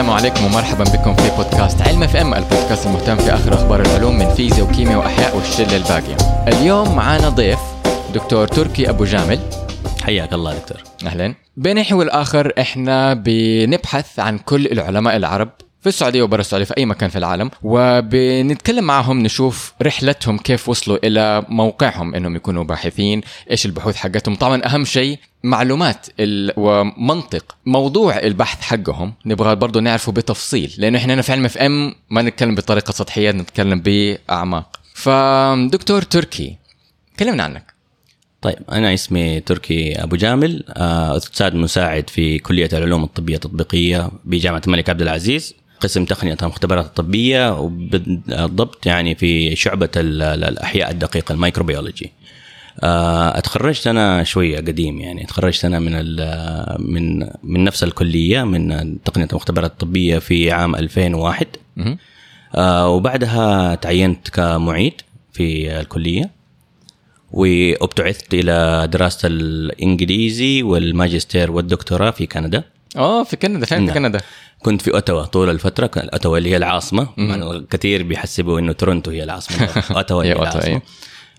السلام عليكم ومرحبا بكم في بودكاست علم FM البودكاست المهتم في آخر أخبار العلوم من فيزياء وكيمياء وأحياء والشلة الباقية. اليوم معنا ضيف دكتور تركي أبو جامل حياك الله دكتور أهلا. بين حين والاخر إحنا بنبحث عن كل العلماء العرب في السعودية وبرا السعودية في أي مكان في العالم. وبنتكلم معهم نشوف رحلتهم كيف وصلوا إلى موقعهم إنهم يكونوا باحثين إيش البحوث حقتهم. طبعا أهم شيء معلومات. ومنطق موضوع البحث حقهم. نبغى برضو نعرفه بتفصيل لأنه إحنا هنا في علم FM ما نتكلم بطريقة سطحية نتكلم بأعماق. فدكتور تركي كلمنا عنك. طيب أنا اسمي تركي أبو جامل آه، أستاذ مساعد في كلية العلوم الطبية التطبيقية بجامعة الملك عبد العزيز. قسم تقنية المختبرات الطبية وبالضبط يعني في شعبة ال- ال- الأحياء الدقيقة ال microbiology آه، أتخرجت أنا شوية قديم يعني أتخرجت أنا من ال- من من نفس الكلية من تقنية المختبرات الطبية في عام 2001 مهم. آه، وبعدها تعينت كمعيد في الكلية وأبتعثت إلى دراسة الإنجليزي والماجستير والدكتوراه في كندا آه في كندا فين في نعم. كندا كنت في أوتاوا طول الفترة كان اوتاوا اللي هي العاصمة. يعني كثير بيحسبوا إنه تورونتو هي العاصمة. أوتاوا هي العاصمة. أيوة.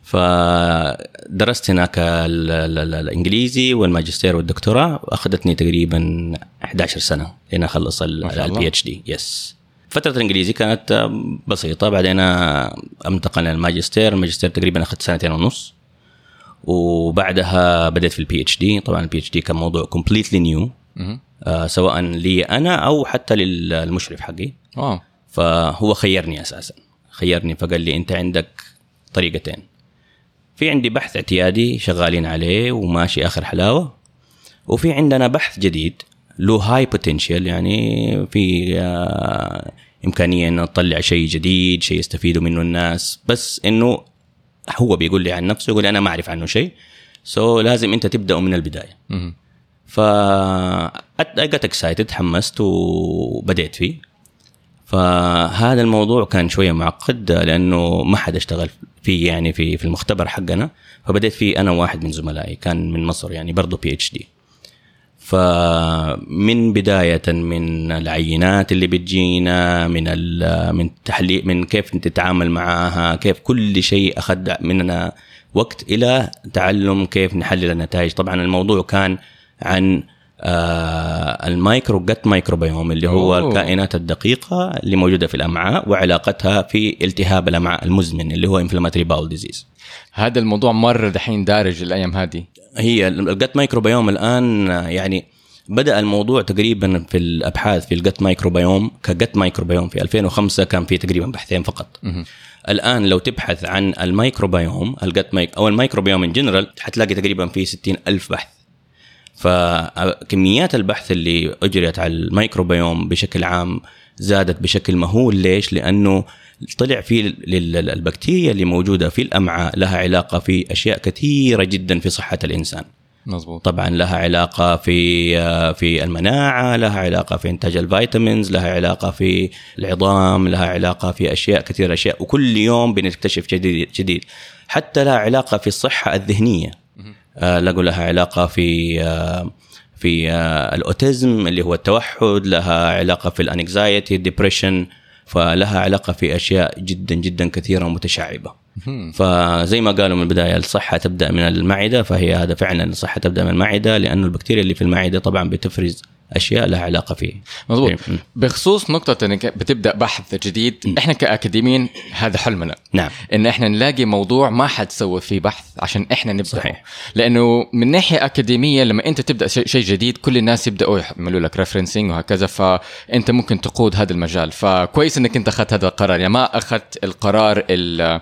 فدرست هناك ال- ال- ال- الإنجليزي والماجستير والدكتوراه واخذتني تقريبا 11 سنة لين أخلص. ال PhD yes فترة الإنجليزي كانت بسيطة. بعدين انتقلنا للماجستير، الماجستير. تقريبا أخذت سنتين ونص. وبعدها بدأت في ال PhD، طبعا ال PhD كان موضوع completely new. آه، سواء لي أنا أو حتى للمشرف حقي. آه فهو خيرني أساسا. خيرني فقال لي أنت عندك طريقتين. في عندي بحث اعتيادي شغالين عليه وماشي آخر حلاوة وفي عندنا بحث جديد له high potential يعني في آه، إمكانية إنه نطلع شيء جديد شيء يستفيدوا منه الناس. بس إنه هو بيقول لي عن نفسه يقول لي أنا ما أعرف عنه شيء so لازم أنت تبدا من البداية. ف got excited تحمست وبديت فيه. فهذا الموضوع كان شوية معقد لأنه ما حد اشتغل فيه يعني في في المختبر حقنا. فبديت فيه أنا واحد من زملائي كان من مصر يعني برضه PhD فمن بداية من العينات اللي بتجينا من من تحليل من كيف تتعامل معاها كيف كل شيء أخذ مننا وقت إلى تعلم كيف نحلل النتائج. طبعا الموضوع كان عن آه ال micro gut microbiome اللي هو أوه. الكائنات الدقيقة اللي موجودة في الأمعاء وعلاقتها في التهاب الأمعاء المزمن اللي هو inflammatory bowel disease هذا الموضوع مره دحين دارج الأيام هذه هي ال gut microbiome الآن يعني بدأ الموضوع تقريبا في الأبحاث في ال gut microbiome ك gut microbiome في 2005 كان في تقريبا بحثين فقط مهم. الآن لو تبحث عن ال microbiome ال gut mic أو ال microbiome in general حتلاقي تقريبا في 60 ألف بحث فكميات البحث اللي أجريت على الميكروبيوم بشكل عام زادت بشكل مهول. ليش؟ لأنه طلع في ال- ال- البكتيريا اللي موجودة في الأمعاء لها علاقة في أشياء كثيرة جدا في صحة الإنسان. مظبوط. طبعا لها علاقة في في المناعة لها علاقة في إنتاج الفيتامينز لها علاقة في العظام لها علاقة في أشياء كثيرة أشياء وكل يوم بنكتشف جديد جديد. حتى لها علاقة في الصحة الذهنية. لقوا لها علاقة في آه في آه الأوتيزم اللي هو التوحد لها علاقة في الأنكزايتي الدبريشن فلها علاقة في أشياء جدا جدا كثيرة ومتشعبة. فزي ما قالوا من البداية الصحة تبدأ من المعدة فهي هذا فعلا الصحة تبدأ من المعدة لأنه البكتيريا اللي في المعدة طبعا بتفرز أشياء لها علاقة فيه. مظبوط. م. بخصوص نقطة إنك بتبدأ بحث جديد إحنا كأكاديميين هذا حلمنا. نعم. إن إحنا نلاقي موضوع ما حد سوى فيه بحث عشان إحنا نبدأ. صحيح. لأنه من ناحية أكاديمية لما أنت تبدأ شيء جديد كل الناس يبدأوا يعملوا لك ريفرنسنج وهكذا فأنت ممكن تقود هذا المجال. فكويس إنك أنت أخذت هذا القرار. يعني ما أخذت القرار ال-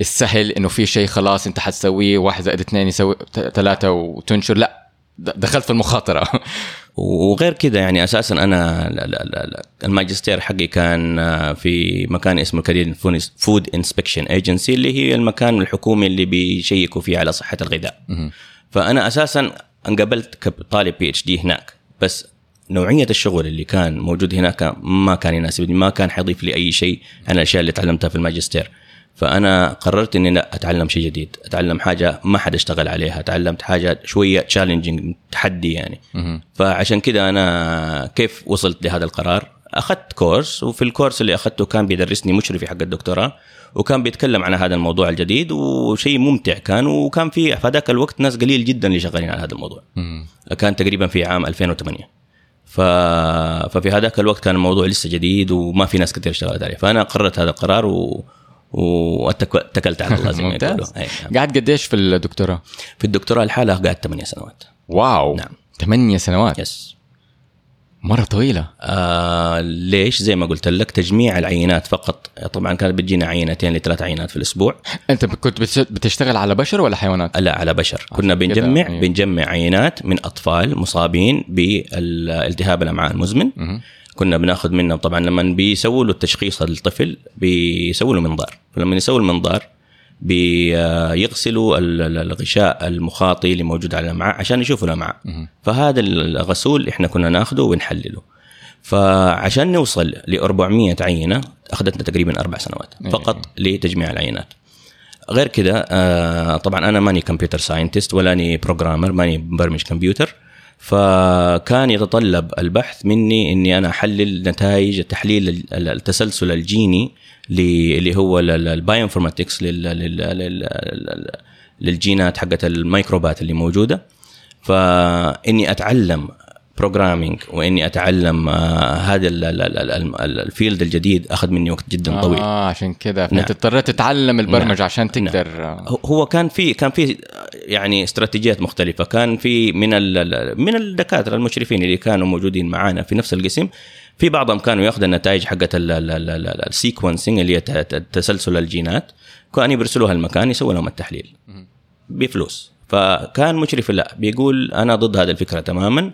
السهل إنه في شيء خلاص أنت حتسويه واحد زائد اثنين يسوي ثلاثة وتنشر. لا دخلت في المخاطرة. وغير كذا يعني أساسا أنا لا لا لا لا الماجستير حقي كان آه، في مكان اسمه كنديان Food Inspection Agency اللي هي المكان الحكومي اللي بي check وا فيه على صحة الغذاء. فأنا أساسا انقبلت كطالب PhD هناك بس نوعية الشغل اللي كان موجود هناك ما كان يناسبني ما كان حيضيف لي أي شيء عن الأشياء اللي تعلمتها في الماجستير. فأنا قررت إني لا أتعلم شيء جديد. أتعلم حاجة ما حد اشتغل عليها. تعلمت حاجة شوية challenging تحدي يعني. فعشان كده أنا كيف وصلت لهذا القرار؟ أخذت كورس وفي الكورس اللي أخذته كان بيدرسني مشرفي حق الدكتوراه وكان بيتكلم عن هذا الموضوع الجديد وشيء ممتع كان وكان في في ذاك الوقت ناس قليل جدا اللي شغالين على هذا الموضوع. كان تقريبا في عام 2008 ف... ففي هذاك الوقت كان الموضوع لسه جديد وما في ناس كثير اشتغلت عليه. فأنا قررت هذا القرار و... واتكلت على الله زي ما يقولوا. ممتاز. أي. قعدت قديش في الدكتوراه؟ في الدكتوراه الحالة قعدت 8 سنوات. واو. نعم. ثمانية سنوات؟ يس مرة طويلة. آه ليش؟ زي ما قلت لك تجميع العينات فقط. طبعا كانت بتجينا عينتين لثلاث عينات في الأسبوع. أنت كنت بتش- بتشتغل على بشر ولا حيوانات؟ لا على بشر. كنا كده، بنجمع أيوة. بنجمع عينات من أطفال مصابين بالالتهاب الأمعاء المزمن. كنا بناخذ منهم. طبعا لما بيسووا له التشخيص للطفل بيسووا له منظار. فلما يسووا المنظار بيغسلوا ال- ال- الغشاء المخاطي اللي موجود على الامعاء عشان يشوفوا الامعاء. فهذا الغسول إحنا كنا ناخذه ونحلله. فعشان نوصل ل 400 عينة أخذتنا تقريبا أربع سنوات إيه. فقط لتجميع العينات. غير كده آه، طبعا أنا ماني computer scientist ولا أني programmer ماني مبرمج كمبيوتر فكان يتطلب البحث مني إني أنا أحلل نتائج التحليل ال- ال- التسلسل الجيني اللي هو ال bioinformatics للجينات حقت الميكروبات اللي موجودة. فإني أتعلم programming واني اتعلم آه، هذا ال- ال- ال- ال- ال- ال field الجديد اخذ مني وقت جدا طويل آه عشان نعم. فانت اضطريت تتعلم البرمجة نعم. عشان تقدر آه، هو- كان في كان في يعني استراتيجيات مختلفه كان في من من الدكاتره المشرفين اللي كانوا موجودين معانا في نفس القسم في بعضهم كانوا ياخذوا النتائج حقت ال sequencing اللي هي تسلسل الجينات كانوا يرسلوها المكان يسووا لهم التحليل بفلوس فكان مشرف لا بيقول أنا ضد هذه الفكرة تماما آه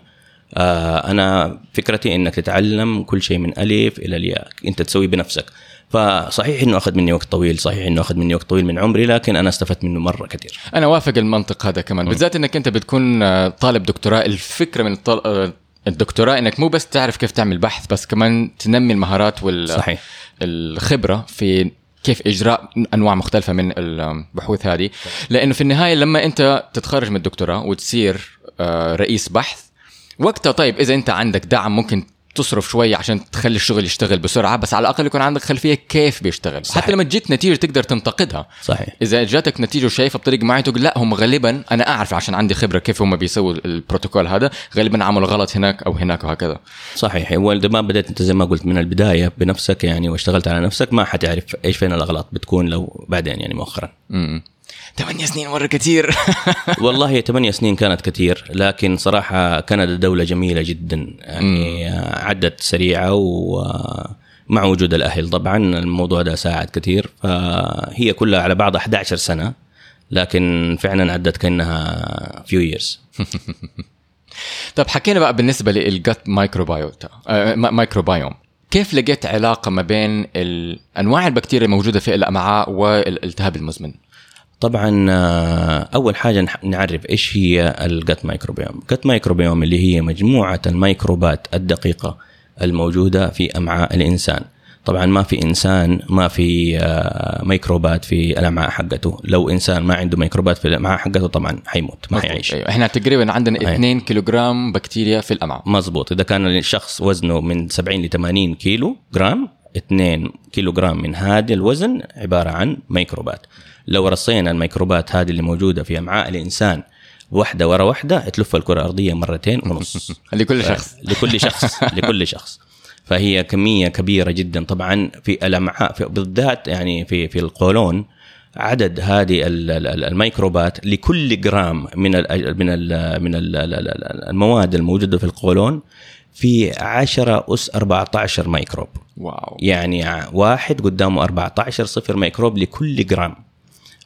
أنا فكرتي إنك تتعلم كل شيء من الف إلى الياء. أنت تسوي بنفسك. فصحيح إنه أخذ مني وقت طويل صحيح إنه أخذ مني وقت طويل من عمري لكن أنا استفدت منه مرة كثير. أنا وافق المنطق هذا كمان. بالذات إنك أنت بتكون آه، طالب دكتوراه. الفكرة من الطل... آه، الدكتوراه إنك مو بس تعرف كيف تعمل بحث بس كمان تنمي المهارات وال صحيح. الخبرة في كيف إجراء أنواع مختلفة من البحوث هذه. لأنه في النهاية لما أنت تتخرج من الدكتوراه وتصير آه، رئيس بحث وقتها طيب إذا أنت عندك دعم ممكن تصرف شوي عشان تخلي الشغل يشتغل بسرعة بس على الأقل يكون عندك خلفية كيف بيشتغل. صحيح. حتى لما تجيك نتيجة تقدر تنتقدها. صحيح. إذا جاتك نتيجة شايفها بطريقة معينة تقول لا هم غالبا أنا أعرف عشان عندي خبرة كيف هم بيسووا البروتوكول هذا غالبا عملوا غلط هناك أو هناك وهكذا. صحيح. ما بدأت أنت زي ما قلت من البداية بنفسك يعني واشتغلت على نفسك ما حتعرف إيش فين الأغلاط بتكون لو بعدين يعني مؤخرا. امم ثمانية سنين مرة كثير. والله ثمانية سنين كانت كثير لكن صراحة كندا دولة جميلة جدا يعني عدت سريعة ومع وجود الأهل. طبعا الموضوع ده ساعد كثير فهي كلها على بعضها 11 سنة لكن فعلا عدت كأنها few years. طب حكينا بقى بالنسبة للجت مايكروبايوتا آه ما- مايكروبايوم كيف لقيت علاقة ما بين ال- أنواع البكتيريا الموجودة في الأمعاء والالتهاب المزمن؟ طبعا آه، أول حاجة نعرف إيش هي ال gut microbiome. ال gut microbiome اللي هي مجموعة الميكروبات الدقيقة الموجودة في أمعاء الإنسان. طبعا ما في إنسان ما في آه، ميكروبات في الأمعاء حقته. لو إنسان ما عنده ميكروبات في الأمعاء حقته طبعا حيموت ما حيعيش أيوة. إحنا تقريبا عندنا أيوة. 2 كيلوغرام بكتيريا في الأمعاء. مزبوط إذا كان الشخص وزنه من 70 ل 80 كيلو جرام 2 كيلو جرام من هذا الوزن عبارة عن ميكروبات. لو رصينا الميكروبات هذه اللي موجودة في أمعاء الإنسان واحدة ورا واحدة تلف الكرة الأرضية مرتين ونص. لكل شخص. لكل شخص لكل شخص. فهي كمية كبيرة جدا. طبعا في الأمعاء في بالذات يعني في في القولون عدد هذه ال- ال- ال- الميكروبات لكل جرام من ال من ال من ال المواد الموجودة في القولون في 10 أس 14 ميكروب. واو. يعني واحد قدامه 14 صفر ميكروب لكل جرام.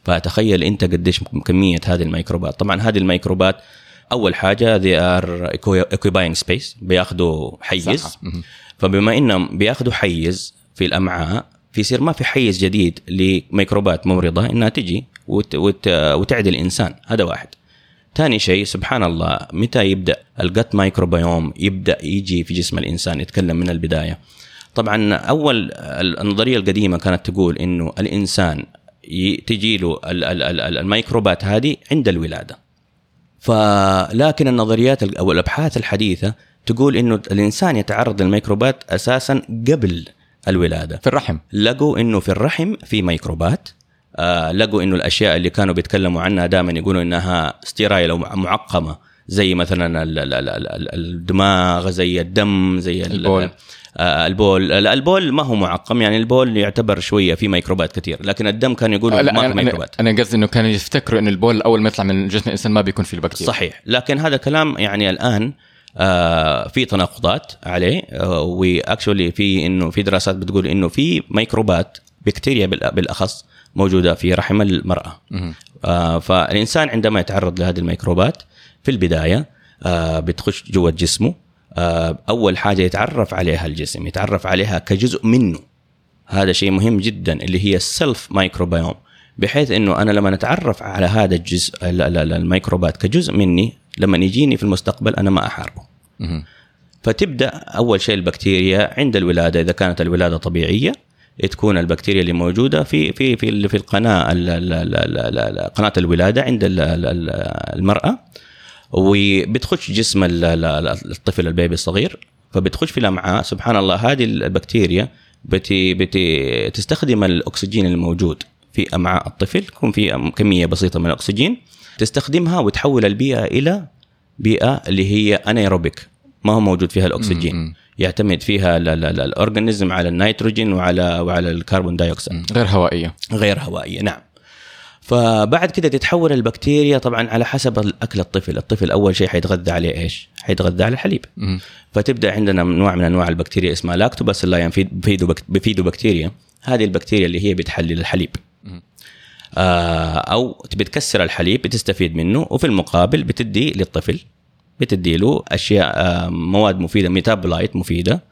فتخيل أنت قديش كمية هذه الميكروبات. طبعا هذه الميكروبات أول حاجة they are occupying space بياخذوا حيز. صح. فبما إنهم بياخذوا حيز في الأمعاء في يصير ما في حيز جديد لميكروبات ممرضة إنها تجي وت وت وتعدي الإنسان. هذا واحد. ثاني شيء سبحان الله متى يبدأ الجت مايكروبيوم يبدأ يجي في جسم الإنسان يتكلم من البداية؟ طبعا أول النظرية القديمة كانت تقول إنه الإنسان تجي له ال- ال- ال- الميكروبات هذه عند الولادة. فلكن النظريات ال- أو الأبحاث الحديثة تقول إنه الإنسان يتعرض للميكروبات أساسا قبل الولادة. في الرحم. لقوا إنه في الرحم في ميكروبات. آه لقوا إنه الأشياء اللي كانوا بيتكلموا عنها دائما يقولوا إنها sterile أو معقمة. زي مثلا ال- ال- ال- ال- الدماغ زي الدم زي ال- البول. آه البول. البول ما هو معقم. يعني البول يعتبر شوية في ميكروبات كثير لكن الدم كانوا يقولوا ما في ميكروبات. أنا قصدي إنه كانوا يفتكروا انه البول أول ما يطلع من جسم الإنسان ما بيكون فيه البكتيريا صحيح. لكن هذا كلام يعني الآن آه في تناقضات عليه آه و actually في إنه في دراسات بتقول إنه في ميكروبات بكتيريا بالأخص موجودة في رحم المرأة. آه فالإنسان عندما يتعرض لهذه الميكروبات في البداية آه بتخش جوة جسمه آه أول حاجة يتعرف عليها الجسم يتعرف عليها كجزء منه. هذا شيء مهم جدا اللي هي السلف مايكروبيوم بحيث إنه أنا لما اتعرف على هذا الجزء ال- ال- ال- الميكروبات كجزء مني لما يجيني في المستقبل أنا ما أحاربه. فتبدأ أول شيء البكتيريا عند الولادة إذا كانت الولادة طبيعية تكون البكتيريا اللي موجودة في في في في القناة ال- ال- ال- ال- ال- قناة الولادة عند ال- ال- ال- المرأة. وبتخش جسم ال- ال- ال- الطفل البيبي الصغير فبتخش في الأمعاء سبحان الله هذه البكتيريا بتي بتي تستخدم الأكسجين الموجود في أمعاء الطفل يكون في كمية بسيطة من الأكسجين تستخدمها وتحول البيئة إلى بيئة اللي هي anaerobic ما هو موجود فيها الأكسجين. يعتمد فيها ال- ال- ال- ال organism على النيتروجين وعلى وعلى ال carbon dioxide غير هوائية. غير هوائية نعم. فبعد كده تتحول البكتيريا طبعا على حسب الأكل الطفل. الطفل أول شيء حيتغذى عليه إيش؟ حيتغذى على الحليب. مهم. فتبدأ عندنا نوع من أنواع البكتيريا اسمها lactobacilli bifidobacteria. هذه البكتيريا اللي هي بتحلل الحليب. آه أو بتكسر الحليب بتستفيد منه. وفي المقابل بتدي للطفل بتدي له أشياء آه مواد مفيدة metabolite مفيدة.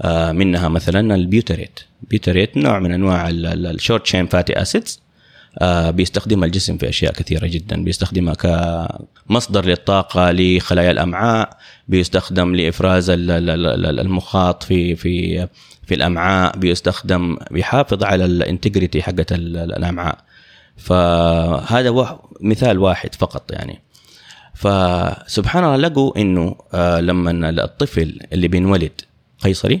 آه منها مثلا ال butyrate. butyrate نوع من أنواع ال short chain fatty acids. بيستخدمها الجسم في أشياء كثيرة جدا. بيستخدمها كمصدر للطاقة لخلايا الأمعاء بيستخدم لإفراز ال- ال- ال- المخاط في في في الأمعاء بيستخدم بيحافظ على الانتجريتي حقت ال- الأمعاء. فهذا مثال واحد فقط يعني. فسبحان الله لقوا إنه آه لما الطفل اللي بينولد قيصري؟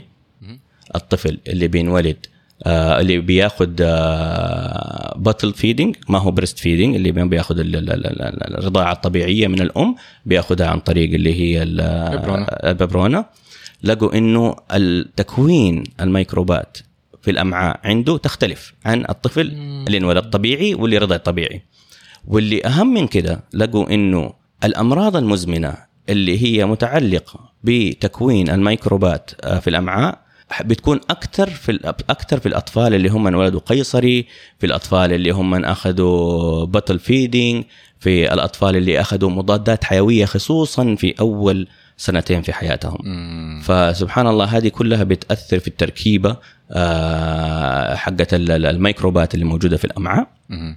الطفل اللي بينولد آه اللي بياخذ آه bottle feeding ما هو breast feeding اللي بياخذ ال- ال- ال- ال- الرضاعة الطبيعية من الأم بياخذها عن طريق اللي هي. الببرونه لقوا إنه التكوين الميكروبات في الأمعاء عنده تختلف عن الطفل اللي انولد طبيعي واللي رضع طبيعي. واللي أهم من كده لقوا إنه الأمراض المزمنة اللي هي متعلقة بتكوين الميكروبات آه، في الأمعاء بتكون أكثر في أكثر في الأطفال اللي هم انولدوا قيصري في الأطفال اللي هم أخذوا باتل فيدينج في الأطفال اللي أخذوا مضادات حيوية خصوصا في أول سنتين في حياتهم مم. فسبحان الله هذه كلها بتأثر في التركيبة آه، ال- الميكروبات اللي موجودة في الأمعاء مهم.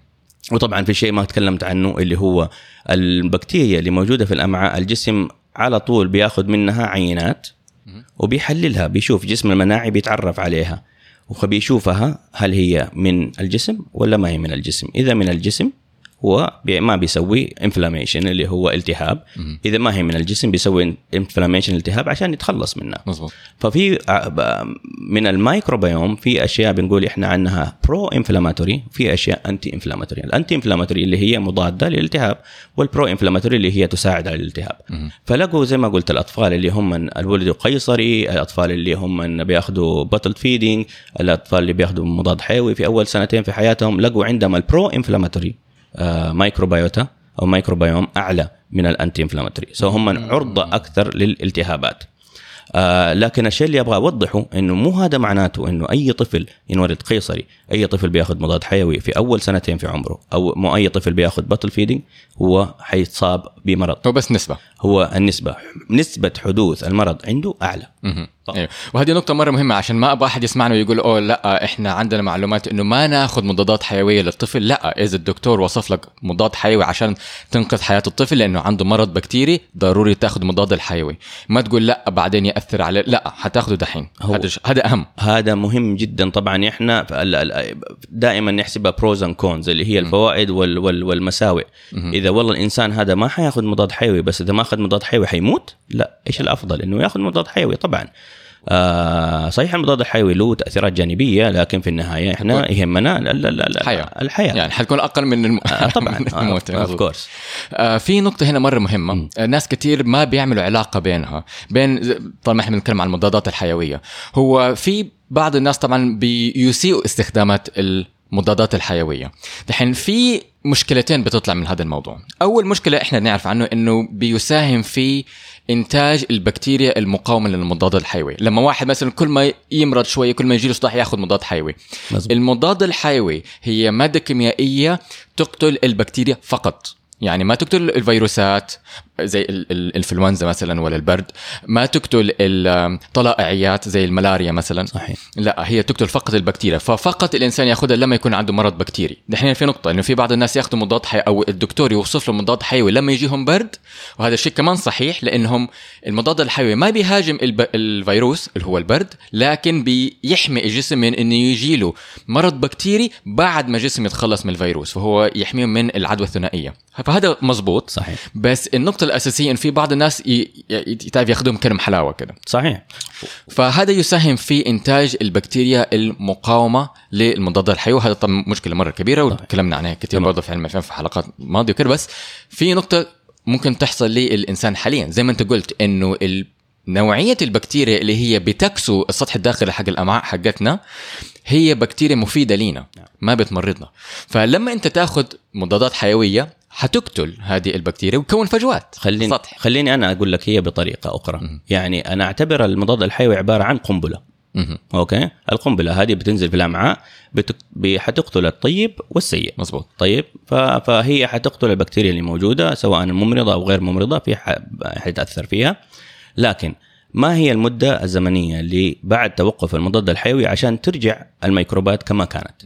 وطبعا في شيء ما تكلمت عنه اللي هو البكتيريا اللي موجودة في الأمعاء الجسم على طول بياخذ منها عينات وبيحللها بيشوف جسم المناعي بيتعرف عليها. وبيشوفها هل هي من الجسم ولا ما هي من الجسم. إذا من الجسم هو بي ما بيسوي inflammation اللي هو التهاب. إذا ما هي من الجسم بيسوي inflammation التهاب عشان يتخلص منها مظبوط. ففي ب- من الميكروبيوم في أشياء بنقول إحنا عنها pro-inflammatory في أشياء anti-inflammatory ال anti-inflammatory اللي هي مضادة للالتهاب وال pro-inflammatory اللي هي تساعد على الالتهاب. فلقوا زي ما قلت الأطفال اللي هم الولد قيصري الأطفال اللي هم بياخذوا bottle feeding الأطفال اللي بياخذوا مضاد حيوي في أول سنتين في حياتهم لقوا عندهم ال pro-inflammatory microbiota أو مايكروبيوم أعلى من ال anti-inflammatory so هم عرضة أكثر للالتهابات. آه لكن الشيء اللي أبغى أوضحه إنه مو هذا معناته إنه أي طفل ينولد قيصري أي طفل بيأخذ مضاد حيوي في أول سنتين في عمره أو مو أي طفل بيأخذ bottle feeding هو حيتصاب بمرض. هو بس نسبة. هو النسبة نسبة حدوث المرض عنده أعلى. أيوه. وهذه نقطة مرة مهمة عشان ما أبغى أحد يسمعنا ويقول أوه لا إحنا عندنا معلومات إنه ما ناخذ مضادات حيوية للطفل، لا إذا الدكتور وصف لك مضاد حيوي عشان تنقذ حياة الطفل لأنه عنده مرض بكتيري ضروري تاخذ مضاد الحيوي، ما تقول لا بعدين يأثر عليه، لا حتاخذه دحين، هذا هذا أهم. هذا مهم جدا طبعا. إحنا دائما نحسبها pros and cons اللي هي الفوائد وال وال والمساوئ. إذا والله الإنسان هذا ما حياخذ مضاد حيوي بس إذا ما اخذ مضاد حيوي حيموت؟ لا. إيش الأفضل؟ إنه ياخذ مضاد حيوي طبعا. آه صحيح المضاد الحيوي له تأثيرات جانبية لكن في النهاية إحنا يهمنا ال- ال- ال- الحياة. الحياة. يعني حتكون أقل من الم... آه طبعا. من الموت of. course آه، في نقطة هنا مرة مهمة، آه، ناس كتير ما بيعملوا علاقة بينها، بين طالما إحنا بنتكلم عن المضادات الحيوية، هو في بعض الناس طبعا بيسيئوا استخدامات المضادات الحيوية. دحين في مشكلتين بتطلع من هذا الموضوع، أول مشكلة إحنا نعرف عنه إنه بيساهم في إنتاج البكتيريا المقاومة للمضاد الحيوي، لما واحد مثلا كل ما يمرض شوية كل ما يجي له صداع ياخذ مضاد حيوي. مظبوط. المضاد الحيوي هي مادة كيميائية تقتل البكتيريا فقط يعني ما تقتل الفيروسات زي ال- ال- الإنفلونزا مثلا ولا البرد ما تقتل الطلائعيات زي الملاريا مثلا. صحيح. لا هي تقتل فقط البكتيريا. ففقط الإنسان يأخذها لما يكون عنده مرض بكتيري. دحين في نقطة إنه في بعض الناس يأخذوا مضاد حيوي أو الدكتور يوصف له مضاد حيوي لما يجيهم برد وهذا الشيء كمان صحيح لأنهم المضاد الحيوي ما بيهاجم الب... الفيروس اللي هو البرد لكن بيحمي الجسم من إنه يجي له مرض بكتيري بعد ما الجسم يتخلص من الفيروس فهو يحميهم من العدوى الثنائية. فهذا مزبوط صحيح. بس النقطة الأساسية إن في بعض الناس ي... ي... تعرف ياخذوهم كلم حلاوة كده. صحيح. فهذا يساهم في إنتاج البكتيريا المقاومة للمضاد الحيوي وهذا طبعا مشكلة مرة كبيرة وتكلمنا عنها كثير. برضه في علم في حلقات ماضية وكده. بس في نقطة ممكن تحصل للإنسان حاليا. زي ما أنت قلت إنه ال... نوعية البكتيريا اللي هي بتكسو السطح الداخلي حق الأمعاء حقتنا هي بكتيريا مفيدة لينا ما بتمرضنا. فلما أنت تاخذ مضادات حيوية حتقتل هذه البكتيريا وتكون فجوات. خليني سطح. خليني أنا أقول لك هي بطريقة أخرى. يعني أنا أعتبر المضاد الحيوي عبارة عن قنبلة. مهم. أوكي؟ القنبلة هذه بتنزل في الأمعاء بتك... حتقتل الطيب والسيء. مظبوط. طيب؟ ف... فهي حتقتل البكتيريا اللي موجودة سواء الممرضة أو غير ممرضة في ح... حتاثر فيها. لكن ما هي المدة الزمنية اللي بعد توقف المضاد الحيوي عشان ترجع الميكروبات كما كانت؟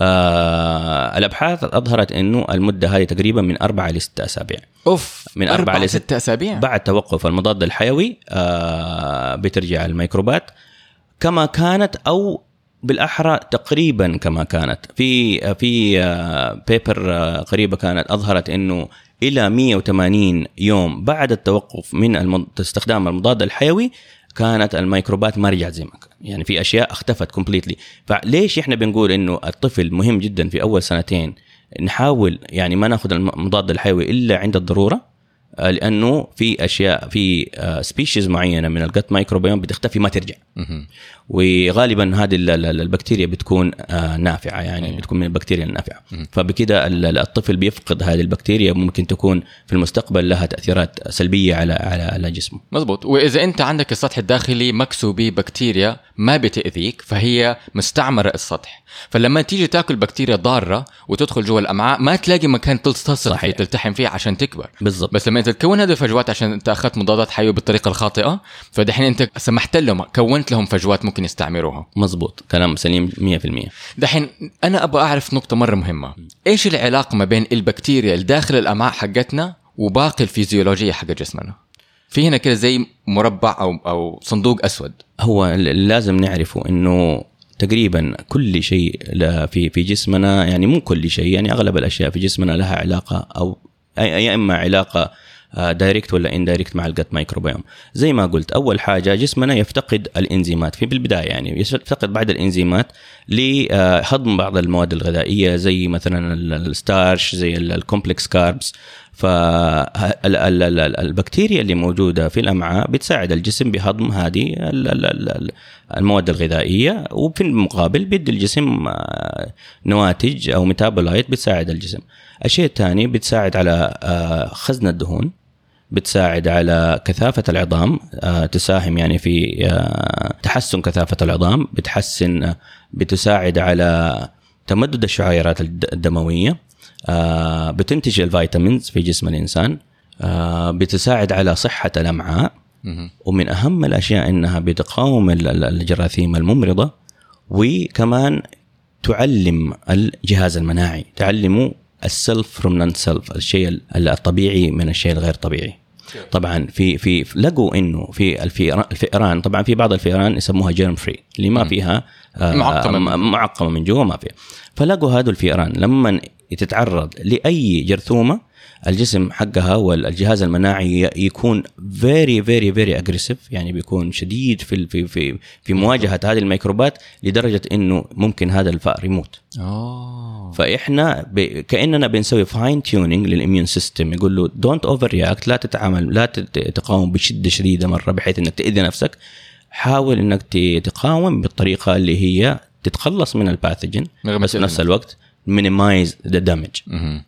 آه الأبحاث أظهرت إنه المدة هذه تقريبا من أربعة لست أسابيع. أوف من أربعة أربعة لست- ست أسابيع. بعد توقف المضاد الحيوي آه بترجع الميكروبات كما كانت أو بالأحرى تقريبا كما كانت. في في آه paper آه قريبة كانت أظهرت إنه إلى 180 يوم بعد التوقف من. استخدام المضاد الحيوي كانت الميكروبات ما رجعت زي ما كان. يعني في أشياء اختفت completely فليش إحنا بنقول إنه الطفل مهم جدا في أول سنتين نحاول يعني ما نأخذ المضاد الحيوي إلا عند الضرورة؟ آه، لأنه في أشياء في species معينة من ال gut microbiome بتختفي ما ترجع. وغالبا هذه ال- ال- البكتيريا بتكون آه، نافعة يعني أيوة. بتكون من البكتيريا النافعة. فبكده ال- ال- الطفل بيفقد هذه البكتيريا ممكن تكون في المستقبل لها تأثيرات سلبية على على على جسمه. مزبوط وإذا أنت عندك السطح الداخلي مكسو ببكتيريا ما بتأذيك فهي مستعمرة السطح. فلما تيجي تاكل بكتيريا ضارة وتدخل جوا الأمعاء ما تلاقي مكان تلتصق فيه. تلتحم فيه عشان تكبر. بالضبط. بس لما انت تكون هذه الفجوات عشان أنت أخذت مضادات حيوية بالطريقة الخاطئة فدحين أنت سمحت لهم كونت لهم فجوات ممكن يستعمروها. مزبوط كلام سليم 100% دحين أنا أبغى أعرف نقطة مرة مهمة. إيش العلاقة ما بين البكتيريا اللي داخل الأمعاء حقتنا وباقي الفيزيولوجية حق جسمنا؟ في هنا كده زي مربع أو أو صندوق أسود. هو لازم نعرفه إنه تقريبا كل شيء في في جسمنا يعني مو كل شيء يعني أغلب الأشياء في جسمنا لها علاقة أو أي- يا إما علاقة direct ولا indirect مع ال gut microbiome زي ما قلت أول حاجة جسمنا يفتقد الإنزيمات. في بالبداية يعني يفتقد بعض الإنزيمات لهضم بعض المواد الغذائية زي مثلا ال- ال starch زي ال- ال complex carbs فالبكتيريا اللي موجودة في الأمعاء بتساعد الجسم بهضم هذه ال- ال- ال- المواد الغذائية. وفي المقابل بيدي الجسم آه، نواتج أو ميتابولايت بتساعد الجسم. الشيء الثاني بتساعد على آه، خزن الدهون. بتساعد على كثافة العظام آه، تساهم يعني في آه، تحسن كثافة العظام بتحسن آه، بتساعد على تمدد الشعيرات الد- الدموية بتنتج ال vitamins في جسم الإنسان بتساعد على صحة الأمعاء. ومن أهم الأشياء أنها بتقاوم ال- ال- الجراثيم الممرضة وكمان تعلم الجهاز المناعي تعلمه ال self from non-self الشيء ال- الطبيعي من الشيء الغير طبيعي. طبعا في في لقوا إنه في الفئران, طبعا في بعض الفئران يسموها germ free اللي ما فيها آه، معقمة من م- معقمة من جوا ما فيها. فلقوا هذول الفئران لما تتعرض لأي جرثومة الجسم حقها والجهاز المناعي يكون very very very aggressive يعني بيكون شديد في في في في مواجهة هذه الميكروبات لدرجة إنه ممكن هذا الفأر يموت. اوه فإحنا ب... كأننا بنسوي fine tuning لل immune system يقول له don't overreact لا تتعامل لا تقاوم بشدة شديدة مرة بحيث إنك تأذي نفسك حاول إنك تقاوم بالطريقة اللي هي تتخلص من ال pathogen بس في نفس الوقت minimize the damage مهم.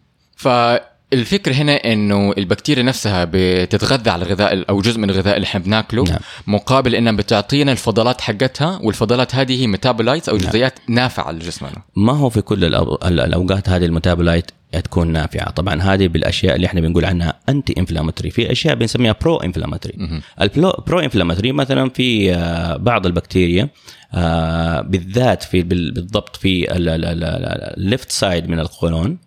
فالفكرة هنا إنه البكتيريا نفسها بتتغذى على الغذاء أو جزء من الغذاء اللي إحنا بناكله نعم. مقابل إنها بتعطينا الفضلات حقتها والفضلات هذه هي metabolites نعم. أو جزيئات نافعة لجسمنا ما هو في كل الأوقات هذه ال metabolite تكون نافعة طبعا هذه بالأشياء اللي إحنا بنقول عنها anti-inflammatory في أشياء بنسميها pro-inflammatory ال pro-inflammatory مثلا في آه، بعض البكتيريا آه، بالذات في بال- بالضبط في ال left side من القولون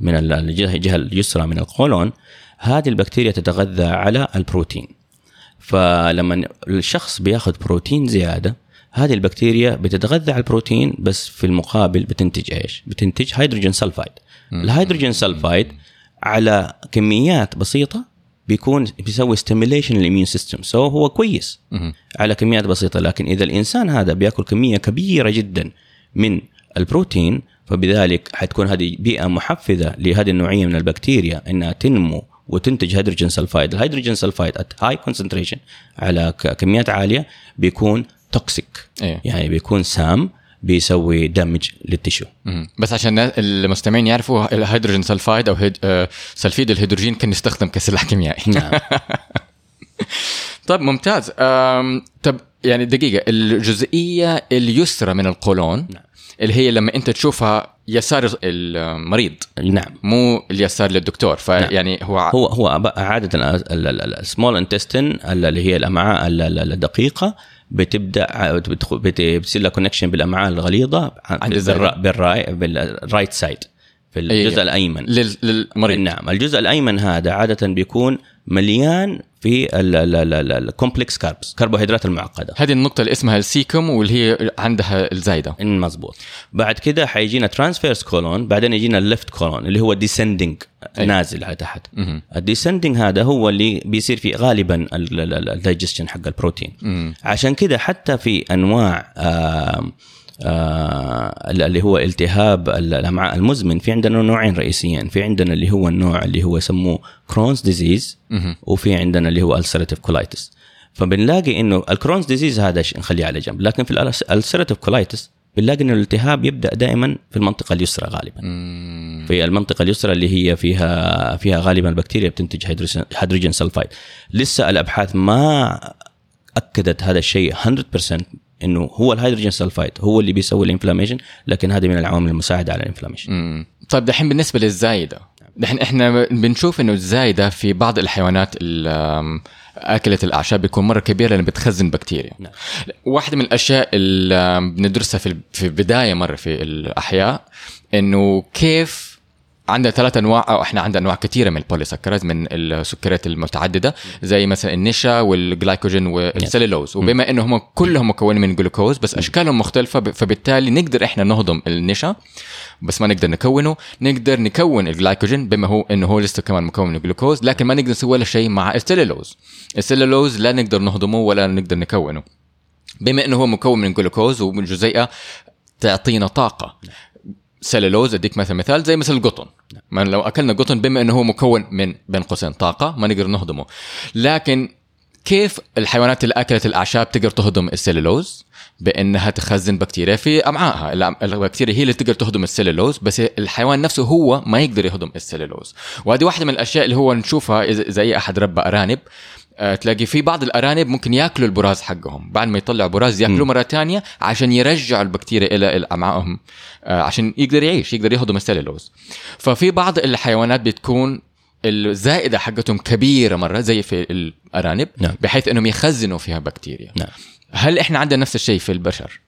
من ال- الجهه اليسرى من القولون هذه البكتيريا تتغذى على البروتين فلما الشخص بياخذ بروتين زيادة هذه البكتيريا بتتغذى على البروتين بس في المقابل بتنتج إيش؟ بتنتج hydrogen sulfide. ال hydrogen sulfide على كميات بسيطة بيكون بيسوي stimulation لل immune system so هو كويس. على كميات بسيطة لكن إذا الإنسان هذا بياكل كمية كبيرة جدا من البروتين فبذلك حتكون هذه بيئة محفزة لهذه النوعية من البكتيريا إنها تنمو وتنتج hydrogen sulfide، ال hydrogen sulfide at high concentration على كميات عالية بيكون toxic إيه يعني بيكون سام بيسوي damage لل tissue. بس عشان المستمعين يعرفوا ال hydrogen sulfide أو هيد... آه، سلفيد الهيدروجين كان يستخدم كسلاح كيميائي نعم طيب ممتاز. طب يعني دقيقة الجزئية اليسرى من القولون نعم. اللي هي لما انت تشوفها يسار المريض. نعم. مو اليسار للدكتور. فيعني هو, ع- هو هو عادة ال small intestine اللي هي الأمعاء ال- ال- الدقيقة بتبدأ بتصير لها connection بالأمعاء الغليظة عند بال righ- بال right side في الجزء أي. الأيمن. لل... للمريض. نعم. الجزء الأيمن هذا عادة بيكون مليان في ال complex carbs كربوهيدرات المعقدة هذه النقطة اللي اسمها ال cecum واللي هي عندها الزايدة مظبوط بعد كده حيجينا transverse colon بعدين يجينا ال left colon اللي هو descending. نازل على تحت. ال descending هذا هو اللي بيصير فيه غالبا ال digestion حق البروتين مم. عشان كده حتى في أنواع آه اللي هو التهاب الامعاء المزمن. في عندنا نوعين رئيسيين. في عندنا اللي هو النوع اللي هو يسموه Crohn's disease. وفي عندنا اللي هو ulcerative colitis فبنلاقي إنه ال Crohn's disease هذا نخليه على جنب. لكن في ال ulcerative colitis بنلاقي إنه الالتهاب يبدأ دائما في المنطقة اليسرى غالبا. مم. في المنطقة اليسرى اللي هي فيها فيها غالبا البكتيريا بتنتج hydrogen- hydrogen sulfide لسه الأبحاث ما أكدت هذا الشيء 100% إنه هو ال hydrogen sulfide هو اللي بيسوي ال inflammation لكن هذه من العوامل المساعدة على ال inflammation. طيب دحين بالنسبة للزايدة دحين إحنا بنشوف إنه الزايدة في بعض الحيوانات أكلة الأعشاب بيكون مرة كبيرة لأنه بتخزن بكتيريا نعم. واحدة من الأشياء اللي بندرسها في البداية مرة في الأحياء إنه كيف عندنا ثلاث أنواع أو إحنا عندنا أنواع كثيره من polysaccharides من السكريات المتعددة زي مثلا النشا والجلايكوجين والسليلوز وبما انه هم كلهم مكونين من جلوكوز بس أشكالهم مختلفة فبالتالي نقدر إحنا نهضم النشا بس ما نقدر نكونه. نقدر نكون الجلايكوجين بما هو إنه هو لسه كمان مكون من الجلوكوز لكن ما نقدر نسوي ولا شيء مع السليلوز السليلوز لا نقدر نهضمه ولا نقدر نكونه. بما إنه هو مكون من جلوكوز ومن جزيئه تعطينا طاقة. سلولوز أديك مثلا مثال زي مثل القطن. ما لو أكلنا قطن بما إنه هو مكون من بين قوسين طاقة ما نقدر نهضمه. لكن كيف الحيوانات اللي أكلت الأعشاب تقدر تهضم السلولوز بأنها تخزن بكتيريا في أمعائها. البكتيريا هي اللي تقدر تهضم السلولوز بس الحيوان نفسه هو ما يقدر يهضم السلولوز وهذه واحدة من الأشياء اللي هو نشوفها زي أحد يربي أرانب تلاقي في بعض الأرانب ممكن ياكلوا البراز حقهم. بعد ما يطلعوا براز ياكلوه مرة تانية عشان يرجعوا البكتيريا إلى أمعائهم آه، عشان يقدر يعيش يقدر يهضم السلولوز ففي بعض الحيوانات بتكون الزائدة حقتهم كبيرة مرة زي في الأرانب نعم. بحيث إنهم يخزنوا فيها بكتيريا. نعم. هل إحنا عندنا نفس الشيء في البشر؟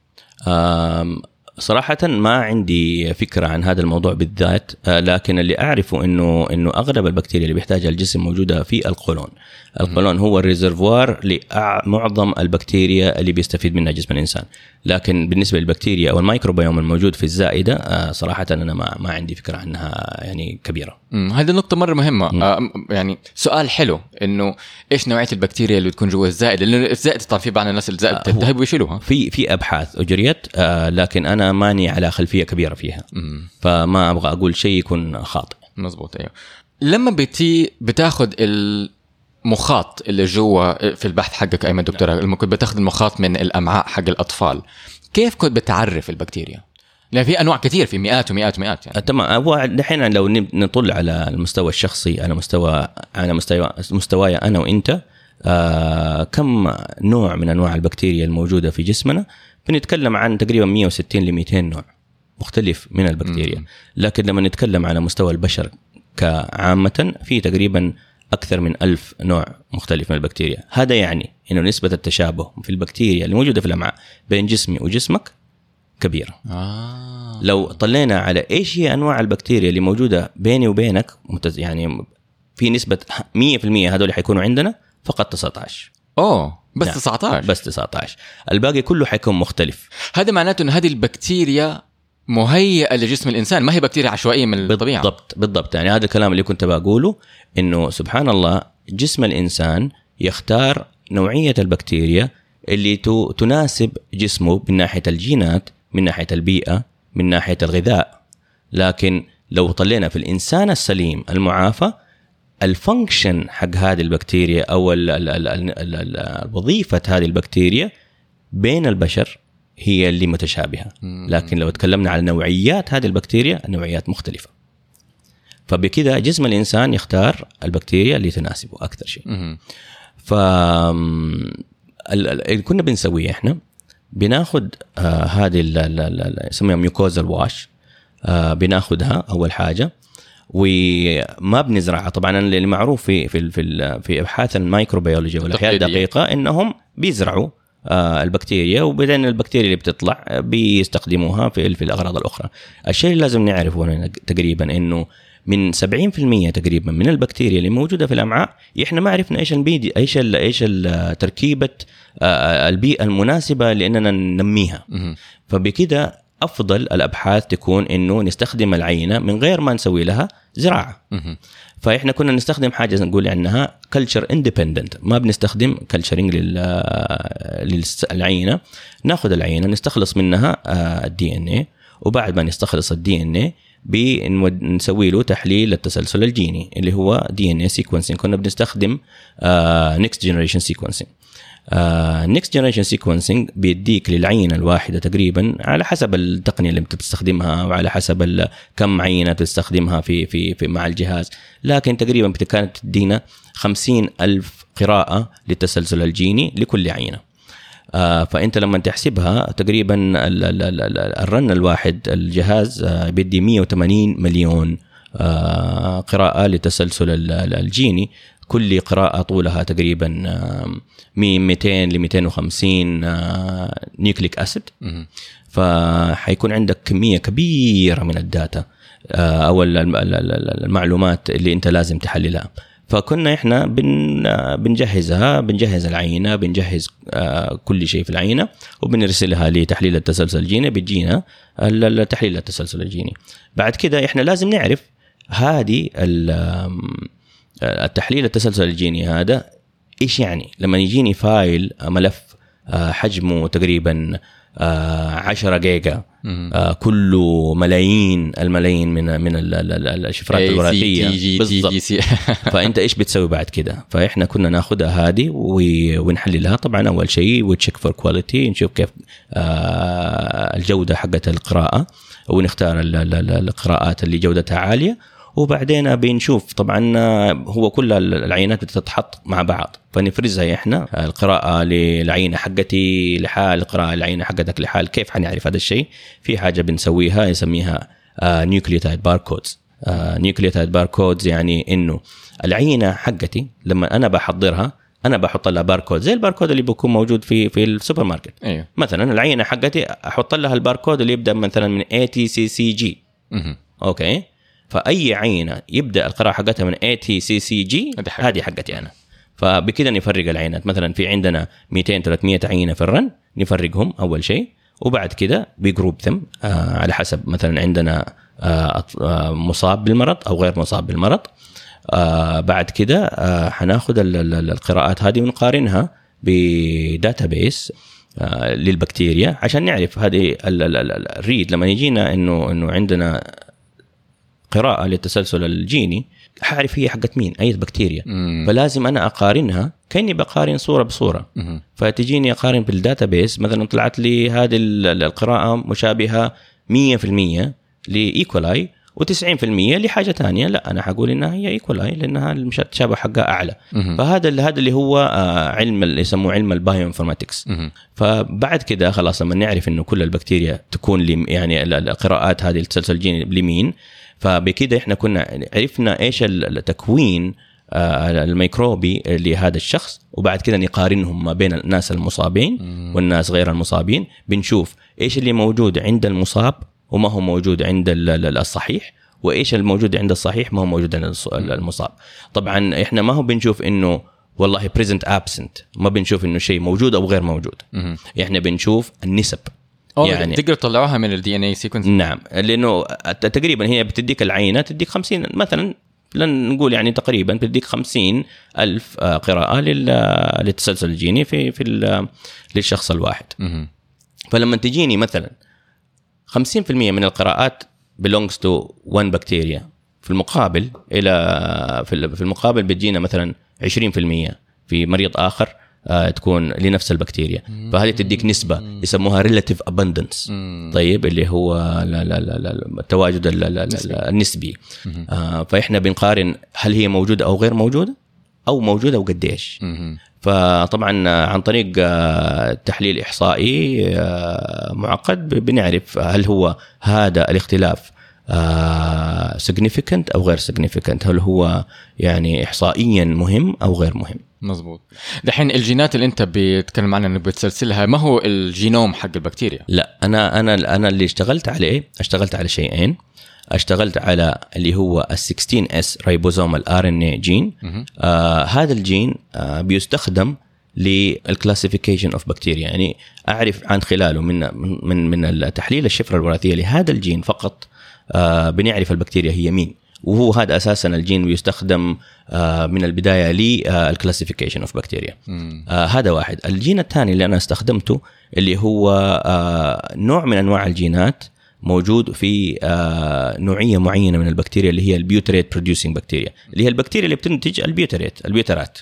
صراحة ما عندي فكرة عن هذا الموضوع بالذات آه، لكن اللي أعرفه إنه إنه أغلب البكتيريا اللي بيحتاجها الجسم موجودة في القولون. القولون هو الريزرفوار لمعظم البكتيريا اللي بيستفيد منها جسم الإنسان. لكن بالنسبة للبكتيريا أو الميكروبيوم الموجود في الزائدة آه، صراحة أنا ما ما عندي فكرة عنها يعني كبيرة. مم. هذه النقطة مرة مهمة. آه م- يعني سؤال حلو إنه إيش نوعية البكتيريا اللي بتكون جوا الزائد لأنه الزائد طبعا في بعض الناس الزائد آه، بتلتهب ويشيلوها في في أبحاث أجريت آه، لكن أنا ماني على خلفية كبيرة فيها. مم. فما أبغى أقول شيء يكون خاطئ. مزبوط أيوه. لما بتي بتاخذ المخاط اللي جوا في البحث حقك أيمن دكتورة لما كنت بتاخذ المخاط من الأمعاء حق الأطفال كيف كنت بتعرف البكتيريا؟ لأن في أنواع كثير في مئات ومئات ومئات يعني. تمام. هو دحين لو نطل على المستوى الشخصي على مستوى على مستوى مستواي أنا وإنت آه كم نوع من أنواع البكتيريا الموجودة في جسمنا؟ بنتكلم عن تقريبا 160 ل 200 نوع مختلف من البكتيريا. لكن لما نتكلم على مستوى البشر كعامة في تقريبا أكثر من ألف نوع مختلف من البكتيريا. هذا يعني أنه نسبة التشابه في البكتيريا اللي موجودة في الأمعاء بين جسمي وجسمك كبيرة. آه. لو طلينا على إيش هي أنواع البكتيريا اللي موجودة بيني وبينك. يعني في نسبة 100% هذول حيكونوا عندنا فقط 19 أوه بس نعم. 19 بس 19 الباقي كله حيكون مختلف. هذا معناته انه هذه البكتيريا مهيئة لجسم الإنسان. ما هي بكتيريا عشوائية من الطبيعة. بالضبط. بالضبط يعني هذا الكلام اللي كنت بقوله إنه سبحان الله جسم الإنسان يختار نوعية البكتيريا اللي تناسب جسمه من ناحية الجينات من ناحية البيئة من ناحية الغذاء. لكن لو طلينا في الإنسان السليم المعافى ال function حق هذه البكتيريا أو وظيفة هذه البكتيريا بين البشر هي اللي متشابهة. لكن لو تكلمنا على نوعيات هذه البكتيريا النوعيات مختلفة. فبكذا جسم الإنسان يختار البكتيريا اللي تناسبه أكثر شيء. ف ال- ال- اللي كنا بنسويه إحنا بناخذ آه هذه يسميها ميوكوزال واش آه بناخذها أول حاجة. وما بنزرعها. طبعا اللي معروف في في في, في أبحاث الميكروبيولوجيا والأحياء. الدقيقة إنهم بيزرعوا البكتيريا وبعدين البكتيريا اللي بتطلع آه، بيستخدموها في في الأغراض الأخرى. الشيء اللي لازم نعرفه هنا تقريبا إنه من 70% تقريبا من البكتيريا اللي موجودة في الأمعاء إحنا ما عرفنا إيش البيدي إيش ال إيش ال- تركيبة آه، البيئه المناسبة لأننا ننميها. فبكده أفضل الأبحاث تكون إنه نستخدم العينة من غير ما نسوي لها زراعة. فإحنا كنا نستخدم حاجة نقول عنها culture independent ما بنستخدم culturing للعينه ناخذ العينة نستخلص منها ال DNA وبعد ما نستخلص ال DNA بنسوي له تحليل التسلسل الجيني اللي هو DNA sequencing كنا بنستخدم next generation sequencing next generation sequencing بيديك للعينة الواحدة تقريبا على حسب التقنية اللي أنت بتستخدمها وعلى حسب كم عينة تستخدمها في في, في مع الجهاز. لكن تقريبا كانت تدينا خمسين ألف قراءة للتسلسل الجيني لكل عينة. آه فأنت لما تحسبها تقريبا ال- ال- ال- ال- ال run الواحد الجهاز آه بيدي 180 مليون آه قراءة للتسلسل ال- ال- الجيني. كل قراءة طولها تقريبا آه، من 200 ل 250 آه، nucleic acid. فحيكون عندك كمية كبيرة من ال data آه، أو ال- ال- ال- ال- المعلومات اللي أنت لازم تحللها. فكنا إحنا بن بنجهزها بنجهز العينة بنجهز كل شيء في العينة وبنرسلها لتحليل التسلسل الجيني ال- تحليل التسلسل الجيني. بعد كده إحنا لازم نعرف هذه التحليل التسلسل الجيني هذا إيش يعني؟ لما يجيني file آه، ملف آه، حجمه تقريبا آه، 10 جيجا مهم. آه، كله ملايين الملايين من من ال- ال- ال- الشفرات الوراثية. بالضبط. فأنت إيش بتسوي بعد كده؟ فإحنا كنا ناخذها هذه ونحللها. طبعا أول شيء و check for quality نشوف كيف آه، الجودة حقت القراءة ونختار ال- ال- ال- القراءات اللي جودتها عالية وبعدين بنشوف طبعا آه، هو كل العينات بتتحط مع بعض فنفرزها إحنا. القراءة للعينة حقتي لحال القراءة للعينة حقتك لحال كيف حنعرف هذا الشيء. في حاجة بنسويها يسميها nucleotide barcodes nucleotide barcodes يعني إنه العينة حقتي لما أنا بحضرها أنا بحط لها باركود زي الباركود اللي بيكون موجود في في السوبر ماركت أيوه. مثلا العينة حقتي أحط لها الباركود اللي يبدأ مثلا من اي تي سي سي جي. أوكي. فأي عينة يبدأ القراءة حقتها من اي تي سي سي جي هذه حقتي. أنا. فبكده نفرق العينات. مثلا في عندنا 200 300 عينة في ال run نفرقهم أول شيء. وبعد كده ب group them آه على حسب. مثلا عندنا آه آه مصاب بالمرض أو غير مصاب بالمرض. آه بعد كده آه حناخد ال- ال- ال- القراءات هذه ونقارنها ب database آه للبكتيريا عشان نعرف. هذه ال- ال- ال- ال read لما يجينا إنه إنه عندنا قراءة للتسلسل الجيني حعرف هي حقت مين أي بكتيريا مم. فلازم أنا أقارنها كأني بقارن صورة بصورة مهم. فتجيني أقارن بال database مثلا طلعت لي هذه ال- ال- القراءة مشابهة 100% ل E. coli و90% لحاجة ثانية لا أنا حقول إنها هي E. coli لأنها التشابه حقها أعلى مهم. فهذا هذا اللي هو آه، علم اللي يسموه علم ال bioinformatics. فبعد كده خلاص لما نعرف إنه كل البكتيريا تكون يعني ال- ال- القراءات هذه التسلسل الجيني لمين فبكده إحنا كنا عرفنا إيش ال- التكوين آه، الميكروبي لهذا الشخص وبعد كده نقارنهم ما بين الناس المصابين والناس غير المصابين. بنشوف إيش اللي موجود عند المصاب وما هو موجود عند ال- ال- الصحيح وايش الموجود عند الصحيح ما هو موجود عند المصاب. طبعا إحنا ما هو بنشوف إنه والله present absent ما بنشوف إنه شيء موجود أو غير موجود. إحنا بنشوف النسب. يعني يعني تقدر تطلعوها من ال DNA sequence نعم لأنه تقريبا هي بتديك العينة تديك 50 مثلا لن نقول يعني تقريبا بتديك 50 ألف آه، قراءة لل- للتسلسل الجيني في في للشخص الواحد. فلما تجيني مثلا 50% من القراءات belongs to one bacteria. في المقابل إلى في ال- في المقابل بتجينا مثلا 20% في مريض آخر تكون لنفس البكتيريا. فهذه تديك نسبة يسموها relative abundance. طيب اللي هو لا لا لا لا التواجد ال- ال- ال- النسبي. آه، فإحنا بنقارن هل هي موجودة أو غير موجودة أو موجودة وقديش. فطبعا عن طريق آه، تحليل إحصائي آه، معقد بنعرف هل هو هذا الاختلاف significant أو غير significant. هل هو يعني احصائيا مهم أو غير مهم. مزبوط. دحين الجينات اللي انت بتتكلم عنها انك بتسلسلها ما هو الجينوم حق البكتيريا؟ لا أنا أنا أنا اللي اشتغلت عليه اشتغلت على شيئين. اشتغلت على اللي هو ال 16S ribosomal RNA gene. آه هذا الجين آه بيستخدم لل classification of bacteria يعني أعرف عن خلاله من من من التحليل الشفرة الوراثية لهذا الجين فقط. آه بنعرف البكتيريا هي مين. وهو هذا أساسا الجين بيستخدم آه من البداية لل classification of bacteria آه هذا واحد. الجين الثاني اللي أنا استخدمته اللي هو آه نوع من أنواع الجينات موجود في آه نوعية معينة من البكتيريا اللي هي ال butyrate producing bacteria اللي هي البكتيريا اللي بتنتج ال butyrate البيوترات.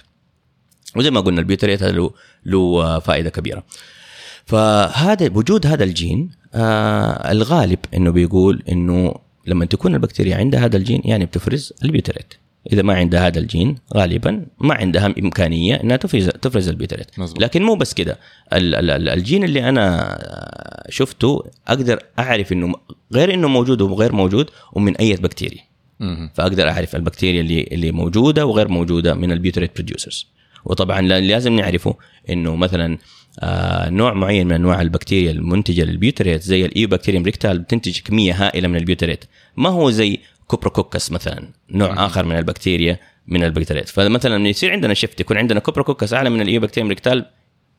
وزي ما قلنا ال butyrate هذا له له آه، فائدة كبيرة. فهذا وجود هذا الجين آه الغالب إنه بيقول إنه لما تكون البكتيريا عندها هذا الجين يعني بتفرز ال butyrate إذا ما عندها هذا الجين غالبا ما عندها إمكانية إنها تفرز تفرز ال butyrate مظبوط. لكن مو بس كده. ال- ال- ال- الجين اللي أنا شفته أقدر أعرف إنه غير إنه موجود وغير موجود ومن أي بكتيريا. فأقدر أعرف البكتيريا اللي اللي موجودة وغير موجودة من ال butyrate producers وطبعا لا- لازم نعرفه إنه مثلا نوع معين من أنواع البكتيريا المنتجة لل butyrate زي ال Eubacterium rectale بتنتج كمية هائلة من ال butyrate. ما هو زي Coprococcus مثلا؟ نوع آخر من البكتيريا من البكتيريات فمثلا لما يصير عندنا شفت يكون عندنا Coprococcus أعلى من ال Eubacterium rectale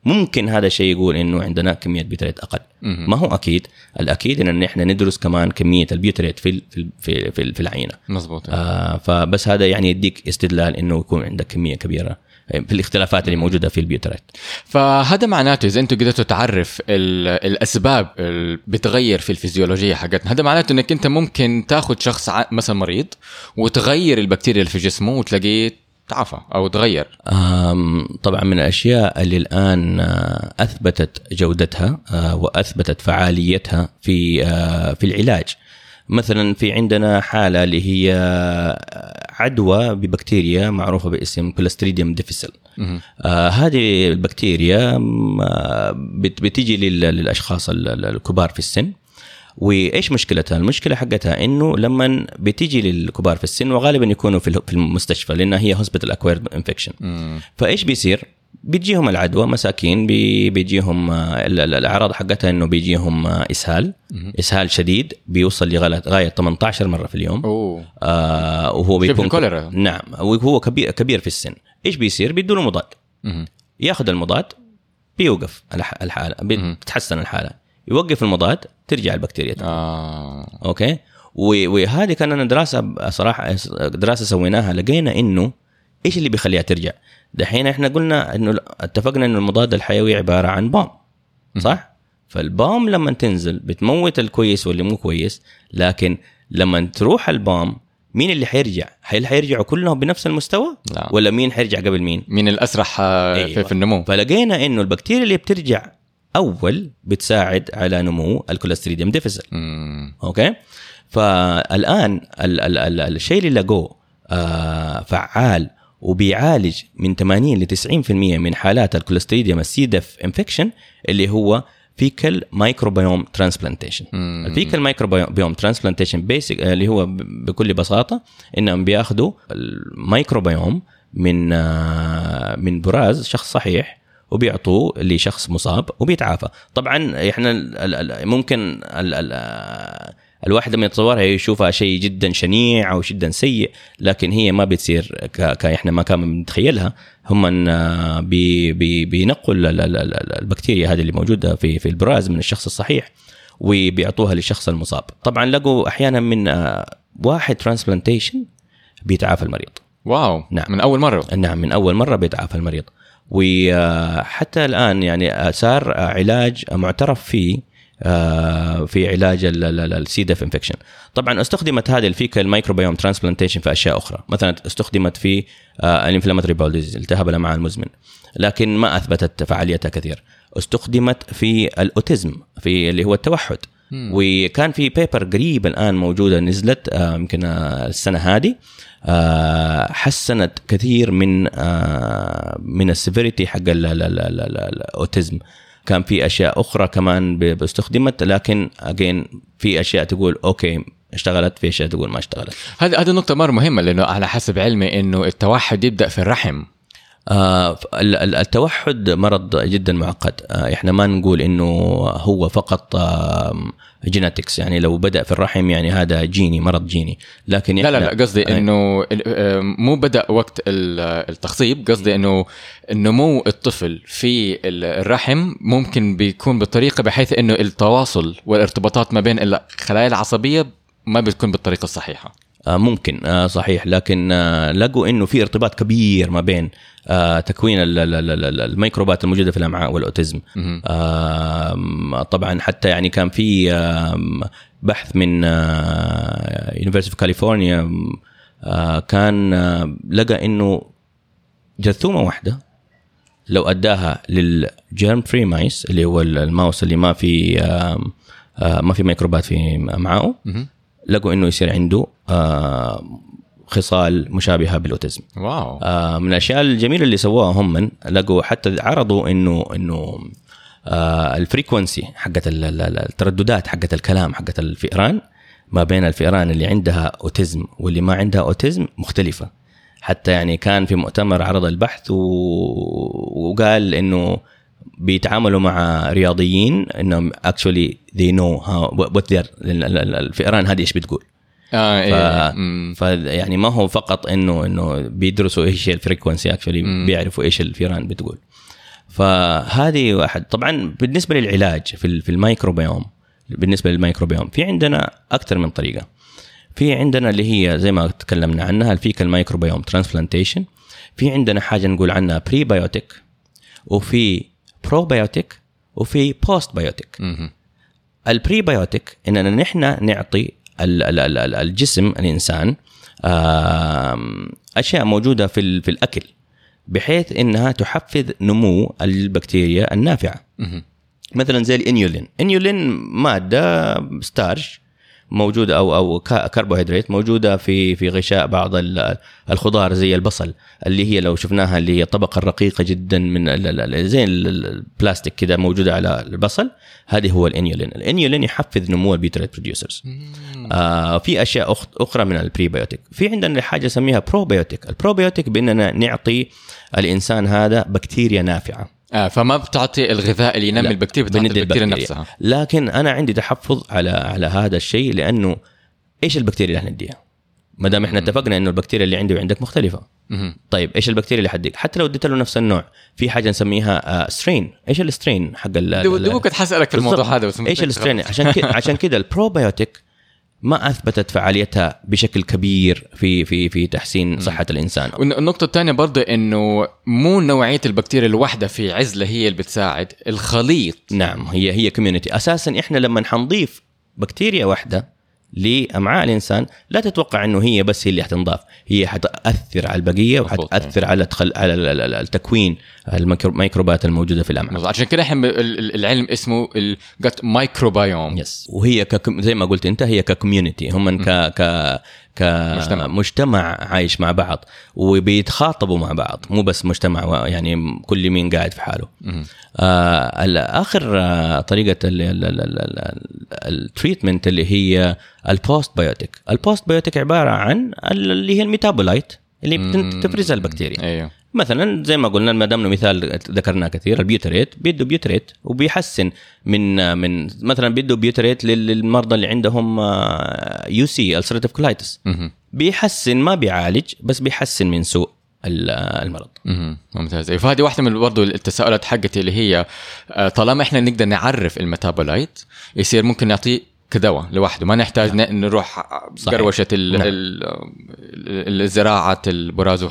ممكن هذا الشيء يقول إنه عندنا كمية butyrate أقل. ما هو أكيد الأكيد ان إحنا ندرس كمان كمية ال butyrate في في, في, في العينة. مظبوط. آه فبس هذا يعني يديك استدلال إنه يكون عندك كمية كبيرة. في الاختلافات اللي موجودة في ال butyrate. فهذا معناته إذا أنتم قدرتوا تعرف ال- الأسباب اللي بتغير في الفيزيولوجية حقتنا. هذا معناته إنك أنت ممكن تاخذ شخص مثلا مريض وتغير البكتيريا اللي في جسمه وتلاقيه تعافى أو تغير. طبعا من الأشياء اللي الآن آه، أثبتت جودتها آه، وأثبتت فعاليتها في آه، في العلاج. مثلا في عندنا حالة اللي هي عدوى ببكتيريا معروفة باسم Clostridium difficile. آه هذه البكتيريا آه، بت- بتيجي لل- للأشخاص ال- ال- الكبار في السن وإيش مشكلتها؟ المشكلة حقتها إنه لما بتيجي للكبار في السن وغالبا يكونوا في ال- في المستشفى لأنها هي hospital acquired infection. فإيش بيصير؟ بيجيهم العدوى مساكين بي- بيجيهم آه، ال- ال- الأعراض حقتها إنه بيجيهم آه، إسهال. إسهال شديد بيوصل لغاية غاية 18 مرة في اليوم. أوه. آه وهو بيكون الكوليرا. نعم. وهو كبير كبير في السن. إيش بيصير؟ بيدوا له مضاد. ياخذ المضاد بيوقف الح- الحالة بتتحسن الحالة. يوقف المضاد ترجع البكتيريا تاني. آه. okay؟ وهذه كان لنا دراسة صراحة دراسة سويناها لقينا إنه إيش اللي بيخليها ترجع؟ دحين إحنا قلنا إنه اتفقنا إنه المضاد الحيوي عبارة عن bomb صح؟ فال bomb لما تنزل بتموت الكويس واللي مو كويس لكن لما تروح ال bomb مين اللي حيرجع؟ هل حيرجعوا كلهم بنفس المستوى؟ لا. ولا مين حيرجع قبل مين؟ من الأسرع آه، في, أيوة. في النمو؟ فلقينا إنه البكتيريا اللي بترجع أول بتساعد على نمو ال Clostridium difficile. okay؟ فالآن ال ال ال الشيء اللي لقوه آه فعال وبيعالج من 80 ل 90% من حالات ال Clostridium ال C. diff infection اللي هو fecal microbiome transplantation. ال fecal microbiome transplantation basic اللي هو بكل بساطة إنهم بيأخذوا الميكروبيوم من آه، من براز شخص صحيح وبيعطوه لشخص مصاب وبيتعافى. طبعا إحنا ممكن ال ال آه، الواحد لما يتصورها يشوفها شيء جدا شنيع أو جدا سيء لكن هي ما بتصير زي إحنا ما كنا بنتخيلها هم آه، بي بي البكتيريا هذه اللي موجودة في في البراز من الشخص الصحيح وبيعطوها للشخص المصاب. طبعا لقوا أحيانا من آه، واحد transplantation بيتعافى المريض. wow. نعم. من أول مرة. نعم من أول مرة بيتعافى المريض. وحتى الآن يعني صار علاج معترف فيه آه، في علاج ال C. diff infection طبعا استخدمت هذه ال fecal microbiome transplantation في أشياء أخرى. مثلا استخدمت في ال inflammatory bowel disease التهاب الأمعاء المزمن. لكن ما أثبتت فعاليتها كثير. استخدمت في ال autism في اللي هو التوحد. وكان في paper قريب الآن موجودة نزلت آه، يمكن آه، السنة هذه. آه، حسنت كثير من آه، من ال severity حق ال- ال- ال- ال- ال- ال autism. كان في أشياء أخرى كمان استخدمت لكن again في أشياء تقول okay اشتغلت في أشياء تقول ما اشتغلت. هذه هذه نقطة مرة مهمة لأنه على حسب علمي إنه التوحد يبدأ في الرحم. ال- ال- التوحد مرض جدا معقد. آه، إحنا ما نقول إنه هو فقط genetics يعني لو بدأ في الرحم يعني هذا جيني مرض جيني. لكن لا لا لا قصدي ال- آه، مو بدأ وقت ال- التخصيب قصدي إنه نمو الطفل في ال- الرحم ممكن بيكون بطريقة بحيث إنه التواصل والارتباطات ما بين الخلايا العصبية ما بتكون بالطريقة الصحيحة. آه، ممكن آه، صحيح. لكن آه، لقوا إنه في ارتباط كبير ما بين آه، تكوين ال- ال- الميكروبات الموجودة في الأمعاء والأوتيزم طبعا حتى يعني كان في بحث من University of كاليفورنيا كان آه، لقى إنه جرثومه واحدة لو أداها لل germ-free mice اللي هو الماوس اللي ما في آه، ما في ميكروبات في امعائه. لقوا إنه يصير عنده آه، خصال مشابهة بال autism. wow. آه، من الأشياء الجميلة اللي سووها هم من لقوا حتى عرضوا إنه إنه آه، ال frequency حقت ال- ال- ال- الترددات حقت الكلام حقت الفئران ما بين الفئران اللي عندها autism واللي ما عندها autism مختلفة. حتى يعني كان في مؤتمر عرض البحث و... وقال إنه بيتعاملوا مع رياضيين إنهم actually they know how what their ال- ال- ال- الفئران هذه إيش بتقول. ف... إيه. مم. فيعني ما هو فقط انه إنه بيدرسوا إيش هي ال frequency actually بيعرفوا إيش الفيران بتقول فهذه واحد طبعا بالنسبة للعلاج في ال- في الميكروبيوم بالنسبة للميكروبيوم في عندنا أكثر من طريقة في عندنا اللي هي زي ما تكلمنا عنها ال fecal microbiome transplantation في عندنا حاجة نقول عنها prebiotic وفي بروبيوتيك وفي postbiotic مهم. ال prebiotic إننا نحن نعطي الجسم الإنسان أشياء موجودة في في الأكل بحيث إنها تحفز نمو البكتيريا النافعة. مثلا زي ال inulin inulin مادة starch موجودة أو أو كربوهيدرات موجودة في في غشاء بعض ال- الخضار زي البصل اللي هي لو شفناها اللي هي الطبقه الرقيقه جدا من زي ال- ال- البلاستيك كده موجودة على البصل هذه هو ال inulin. ال inulin يحفز نمو ال butyrate producers آه في أشياء أخرى من ال prebiotic. في عندنا حاجة نسميها probiotic ال probiotic بإننا نعطي الإنسان هذا بكتيريا نافعة. آه فما بتعطي الغذاء اللي ينمي البكتيريا بتعطي البكتيريا البكتيريا. نفسها لكن أنا عندي تحفظ على على هذا الشيء لأنه إيش البكتيريا اللي حنديها؟ ما دام إحنا اتفقنا إنه البكتيريا اللي عندي وعندك مختلفة. طيب إيش البكتيريا اللي حديك حتى لو اديت له نفس النوع في حاجة نسميها strain إيش ال strain حق ال- دو- ال- دوبك كنت حسألك في الموضوع. هذا بس إيش ال strain عشان كده عشان كده البروبيوتيك ما أثبتت فعاليتها بشكل كبير في في في تحسين صحة الإنسان والنقطة الثانية برضه إنه مو نوعية البكتيريا الواحدة في عزلة هي اللي بتساعد الخليط نعم هي هي كوميونتي أساسا إحنا لما حنضيف بكتيريا واحدة لأمعاء الإنسان لا تتوقع إنه هي بس هي اللي حتنضاف هي حتأثر على البقية. وحتأثر على. على ال- ال- ال- التكوين الميكروبات الموجودة في الامعاء عشان كده إحنا العلم اسمه ال gut microbiome yes وهي ككم... زي ما قلت أنت هي ك community هم ك ك مجتمع. كمجتمع عايش مع بعض وبيتخاطبوا مع بعض. مو بس مجتمع يعني كل مين قاعد في حاله. آه آخر آه طريقة ال treatment اللي هي ال postbiotic ال postbiotic عبارة عن ال- اللي هي ال metabolite اللي تفرزها البكتيريا. أيوه. مثلا زي ما قلنا ما دام مثال ذكرناه كثير ال butyrate بيدوا butyrate وبيحسن من من مثلا بيدوا butyrate لل- للمرضى اللي عندهم UC ulcerative colitis. بيحسن ما بيعالج بس بيحسن من سوء ال- المرض. ممتاز فهذه واحدة من برضه التساؤلات حقتي اللي هي آه، طالما إحنا نقدر نعرف ال metabolite يصير ممكن نعطيه كدواء لوحده ما نحتاج ن- نروح. قروشة نعم. ال- ال- الزراعة البراز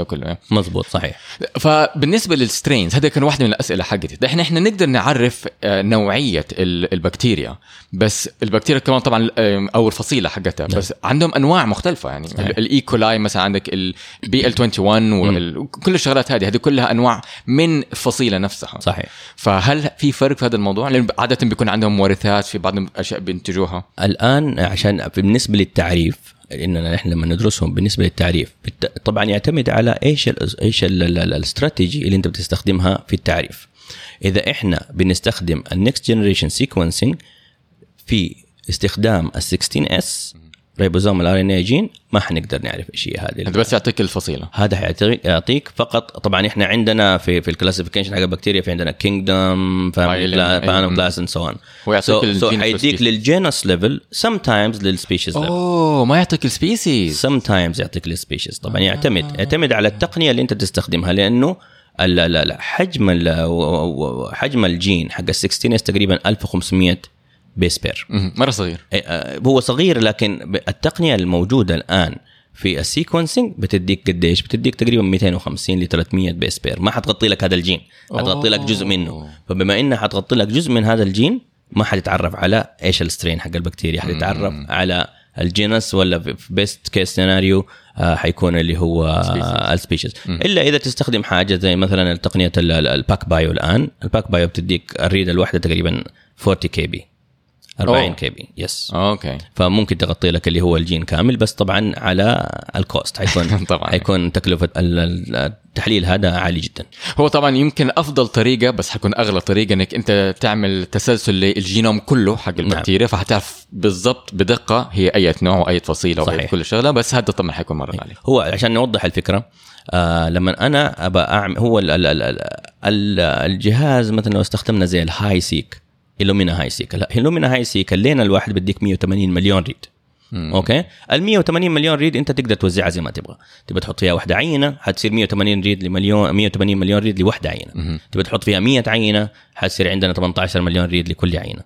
وهذا كله يعني. مزبوط صحيح. فبالنسبة لل strains هذا كان واحدة من الأسئلة حقتي. ده إحنا إحنا نقدر نعرف آه، نوعية ال- البكتيريا بس البكتيريا كمان طبعا آه، أو الفصيلة حقتها بس عندهم أنواع مختلفة. يعني. ال E. coli مثلا عندك ال BL21 وكل الشغلات هذه هذه كلها أنواع من الفصيله نفسها. صحيح. فهل في فرق في هذا الموضوع؟ لأن عادة بيكون عندهم مورثات في بعض الاشياء بينتجوها. الآن عشان بالنسبة للتعريف اننا نحن لما ندرسهم بالنسبة للتعريف. طبعا يعتمد على إيش ال إيش ال- ال- ال- الاستراتيجي اللي أنت بتستخدمها في التعريف. إذا إحنا بنستخدم ال next generation sequencing في استخدام ال 16S ribosome ال RNA gene ما حنقدر نعرف إيش هي هذه هذا بس يعطيك الفصيلة. هذا يعطيك فقط طبعا إحنا عندنا في في ال classification حق البكتيريا في عندنا kingdom family class and so on ويعطيك so حيديك. لل genus level sometimes لل species level أوه ما يعطيك ال species sometimes يعطيك ال species طبعا يعتمد يعتمد على التقنية اللي أنت تستخدمها لأنه ال- ال- ال- حجم حجم الجين حق ال 16S تقريبا 1500 base pair. مرة صغير. إيه، آه، هو صغير لكن التقنية الموجودة الآن في ال sequencing بتديك قديش؟ بتديك تقريبا 250 ل 300 base pair. ما حتغطي لك هذا الجين. حتغطي لك جزء منه. فبما انها حتغطي لك جزء من هذا الجين ما حتتعرف على إيش ال strain حق البكتيريا. حتتعرف على ال genus ولا في best case scenario حيكون اللي هو ال species إلا إذا تستخدم حاجة زي مثلا تقنيه ال- ال- ال PacBio الآن. ال PacBio بتديك ال read الواحدة تقريبا 40 KB 40 أوه. KB yes okay. فممكن تغطي لك اللي هو الجين كامل بس طبعا على ال cost حيكون طبعاً. حيكون تكلفة ال- ال- التحليل هذا عالي جدا. هو طبعا يمكن أفضل طريقة بس حتكون أغلى طريقة إنك أنت تعمل تسلسل للجينوم كله حق البكتيريا فحتعرف بالضبط بدقة هي أي نوع وأي فصيلة وأي. كل شغلة بس هذا طبعا حيكون مرة غالي هو عشان نوضح الفكرة آه لما أنا أبى اعمل هو ال ال ال ال الجهاز مثلا لو استخدمنا زي ال HiSeq Illumina HiSeq ال Illumina HiSeq ال lane الواحد بديك 180 مليون read. Okay? ال 180 مليون read أنت تقدر توزعها زي ما تبغى. تبغى تحط فيها واحدة عينة حتصير 180 read لمليون 180 مليون read لوحدة عينة. تبغى تحط فيها 100 عينة حتصير عندنا 18 مليون read لكل عينة.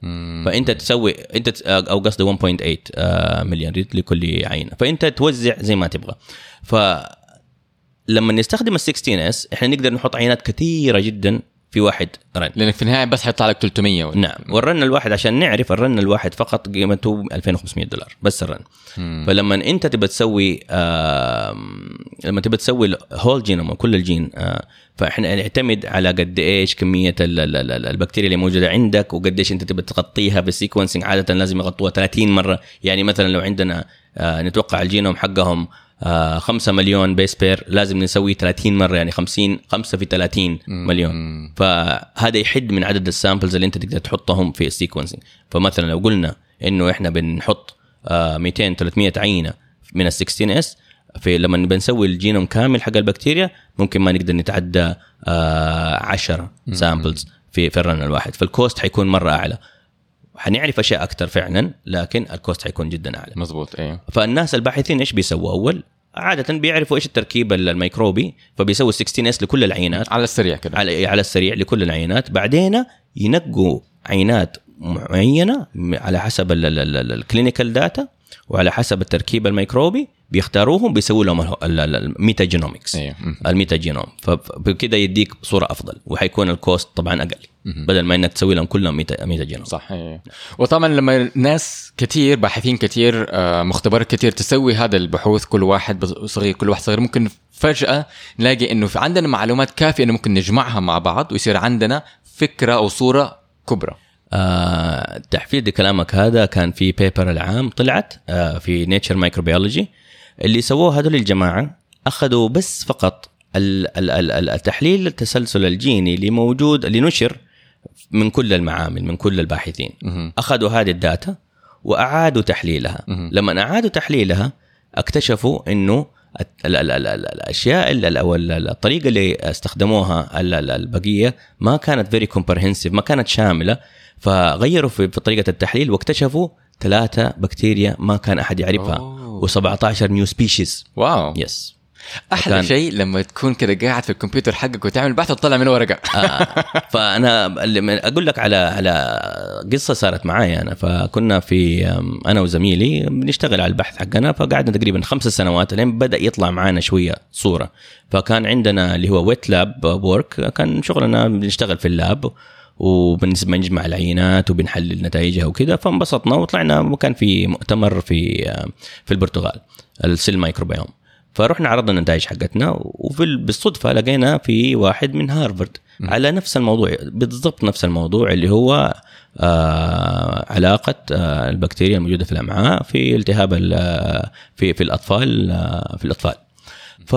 فأنت تسوي أنت أو قصدي 1.8 آه، مليون read لكل عينة. فأنت توزع زي ما تبغى. ف لما نستخدم ال 16S إحنا نقدر نحط عينات كثيرة جدا في واحد run لأنك في النهاية بس حيطلع لك 300 ولا؟ نعم. وال run الواحد عشان نعرف ال run الواحد فقط قيمته 2500 دولار. بس ال run مم. فلما أنت تبى تسوي آم، لما تبى تسوي whole genome كل الجين آه، فإحنا نعتمد على قد إيش كمية ال- ال- ال- البكتيريا اللي موجودة عندك وقد إيش أنت تبى تغطيها بال sequencing عادة لازم يغطوها 30 مرة. يعني مثلا لو عندنا آه، نتوقع الجينوم حقهم 5 مليون base pair لازم نسوي 30 مرة يعني 50 5 في 30 مليون. فهذا يحد من عدد ال samples اللي انت تقدر تحطهم في ال sequencing فمثلا لو قلنا إنه إحنا بنحط آه، 200 300 عينة من ال 16S في لما بنسوي الجينوم كامل حق البكتيريا ممكن ما نقدر نتعدى آه، 10 samples في في ال run الواحد. فال cost حيكون مرة أعلى. حنعرف أشياء أكثر فعلا لكن ال cost حيكون جدا أعلى. مزبوط أيوه فالناس الباحثين إيش بيسووا؟ أول عادة بيعرفوا إيش التركيب الميكروبي فبيسووا 16S لكل العينات. على السريع كده. على على السريع لكل العينات. بعدين ينقوا عينات معينة على حسب ال clinical data وعلى حسب التركيب الميكروبي بيختاروهم بيسووا لهم ال metagenomics أيوه. مم. ال metagenome فبكده يديك صوره أفضل وحيكون ال cost طبعا أقل بدل ما إنك تسوي لهم كلهم meta metagenome صح أيوة. وطبعا لما ناس كثير باحثين كثير آه، مختبرات كثير تسوي هذا البحوث كل واحد صغير كل واحد صغير ممكن فجأة نلاقي إنه في عندنا معلومات كافية إنه ممكن نجمعها مع بعض ويصير عندنا فكرة أو صورة كبرى. آه تحفيز لكلامك هذا كان في paper العام طلعت آه في Nature Microbiology اللي سووه هذول الجماعة أخذوا بس فقط ال- ال- ال- ال- التحليل التسلسل الجيني اللي موجود اللي نشر من كل المعامل من كل الباحثين. أخذوا هذه ال data وأعادوا تحليلها. لما أعادوا تحليلها اكتشفوا إنه الأشياء ال- ال- أو ال- الطريقة اللي استخدموها ال- ال- البقية ما كانت very comprehensive ما كانت شاملة فغيروا في طريقة التحليل واكتشفوا ثلاثة بكتيريا ما كان أحد يعرفها. أوه. و17 new species wow. Yes أحلى كان- شيء لما تكون كده قاعد في الكمبيوتر حقك وتعمل بحث وتطلع منه ورقه آه. فأنا أقول لك على على قصة صارت معايا أنا. فكنا في أنا وزميلي بنشتغل على البحث حقنا. فقعدنا تقريبا خمس سنوات لين بدأ يطلع معانا شوية صورة. فكان عندنا اللي هو wet lab work كان شغلنا بنشتغل في ال lab. وبنجمع العينات وبنحلل نتائجها وكذا فانبسطنا وطلعنا وكان في مؤتمر في في البرتغال ال Cell Microbiome. فرحنا عرضنا النتائج حقتنا وفي ال- بالصدفة لقينا في واحد من هارفرد على نفس الموضوع بالضبط نفس الموضوع اللي هو آه علاقة آه البكتيريا الموجودة في الأمعاء في التهاب ال- في في الأطفال آه في الأطفال. ف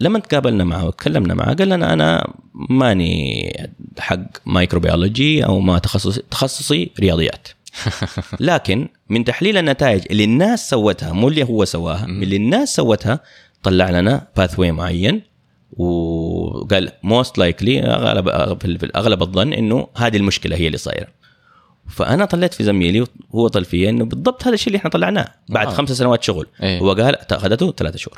لما تقابلنا معه وتكلمنا معه قال لنا أنا ماني حق microbiology أو ما تخصصي تخصصي رياضيات. لكن من تحليل النتائج اللي الناس سوتها مو اللي هو سواها اللي الناس سوتها طلع لنا pathway معين. وقال most likely اغلب في أغلب الظن إنه هذه المشكلة هي اللي صايرة. فأنا طلعت في زميلي وهو طل فيا إنه بالضبط هذا الشيء اللي إحنا طلعناه بعد آه. خمس سنوات شغل إيه. هو قال اخذته ثلاثة شهور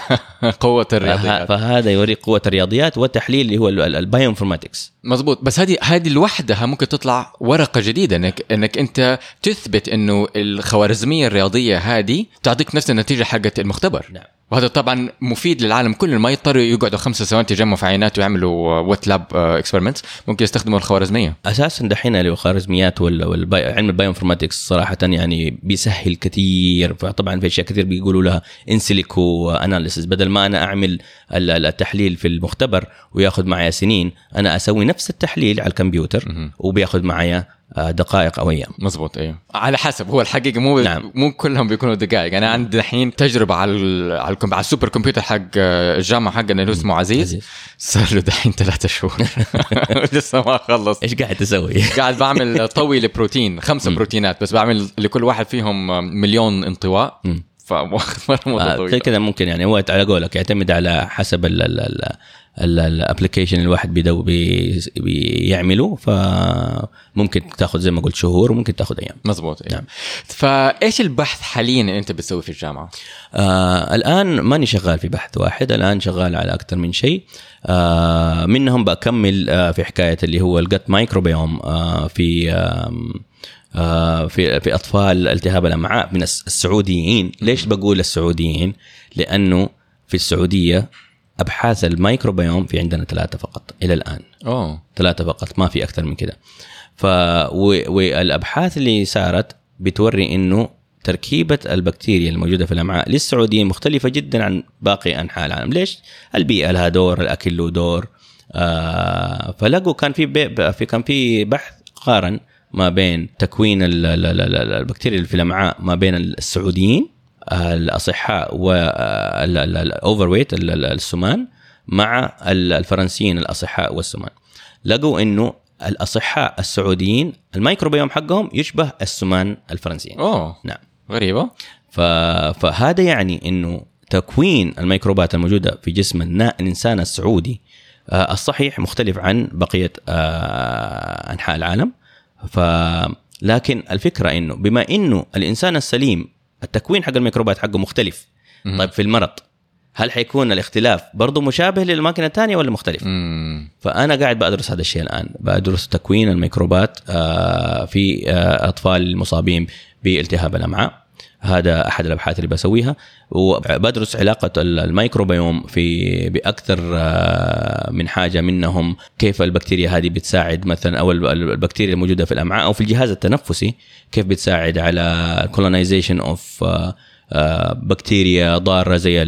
قوة الرياضيات فهذا يوري قوة الرياضيات والتحليل اللي هو البايوانفورماتكس مزبوط بس هذه هذه لوحدها ممكن تطلع ورقة جديدة انك إنك أنت تثبت إنه الخوارزمية الرياضية هذه تعطيك نفس النتيجة حقت المختبر نعم. وهذا طبعا مفيد للعالم كله ما يضطروا يقعدوا خمسة سنوات يجمعوا في عينات ويعملوا wet lab experiments ممكن يستخدموا الخوارزمية. أساسا دحين الخوارزميات علم ال bioinformatics صراحة يعني بيسهل كثير. فطبعا في أشياء كثير بيقولوا لها in silico analysis بدل ما أنا أعمل ال- ال- التحليل في المختبر وياخذ معي سنين أنا أسوي نفس التحليل على الكمبيوتر وبياخذ معي دقائق أو أيام. مزبوط أيوه. على حسب هو الحقيقة مو نعم. مو كلهم بيكونوا دقائق. أنا عندي الحين تجربة على ال على, ال supercomputer حق آه، الجامعة حقنا اللي اسمه عزيز, عزيز. صار له دحين ثلاثة شهور. لسه ما خلص. إيش قاعد تسوي؟ قاعد بعمل طوي لبروتين خمسة بروتينات بس بعمل لكل واحد فيهم مليون انطواء. فواخذ مرة آه، زي طويلة. كذا ممكن يعني هو على قولك يعتمد على حسب ال application الواحد بيدو بي بيعمله فممكن تاخذ زي ما قلت شهور وممكن تاخذ أيام أيوة. نعم. فإيش البحث حاليا اللي أنت بتسوي في الجامعة؟ آه الآن ماني شغال في بحث واحد الآن شغال على أكثر من شيء آه منهم بكمل آه في حكاية اللي هو الجت مايكروبيوم آه في آه في في أطفال التهاب الأمعاء من الس- السعوديين ليش بقول السعوديين لأنه في السعودية أبحاث الميكروبيوم في عندنا ثلاثة فقط إلى الآن. أوه. ثلاثة فقط ما في أكثر من كده. ف والابحاث اللي صارت بتوري إنه تركيبة البكتيريا الموجودة في الأمعاء للسعوديين مختلفة جدا عن باقي أنحاء العالم. ليش؟ البيئة لها دور الأكل له دور. آه فلقوا كان في في كان في بحث قارن ما بين تكوين ال- ال- ال- ال- البكتيريا اللي في الأمعاء ما بين السعوديين الأصحاء وال overweight السمان مع ال- الفرنسيين الأصحاء والسمان. لقوا إنه الأصحاء السعوديين الميكروبيوم حقهم يشبه السمان الفرنسيين. أوه. نعم. غريبة. ف... فهذا يعني إنه تكوين الميكروبات الموجودة في جسم النا- الإنسان السعودي آه، الصحيح مختلف عن بقية آه، أنحاء العالم. ف لكن الفكرة إنه بما إنه الإنسان السليم التكوين حق الميكروبات حقه مختلف مهم. طيب في المرض هل حيكون الاختلاف برضه مشابه للأماكن الثانية ولا مختلف؟ امم فأنا قاعد بدرس هذا الشيء الآن بدرس تكوين الميكروبات آه، في آه، أطفال المصابين بالتهاب الأمعاء هذا أحد الأبحاث اللي بسويها. وبدرس علاقة الميكروبيوم في بأكثر آه، من حاجة منهم كيف البكتيريا هذه بتساعد مثلا أو البكتيريا الموجودة في الأمعاء أو في الجهاز التنفسي كيف بتساعد على colonization of بكتيريا ضارة زي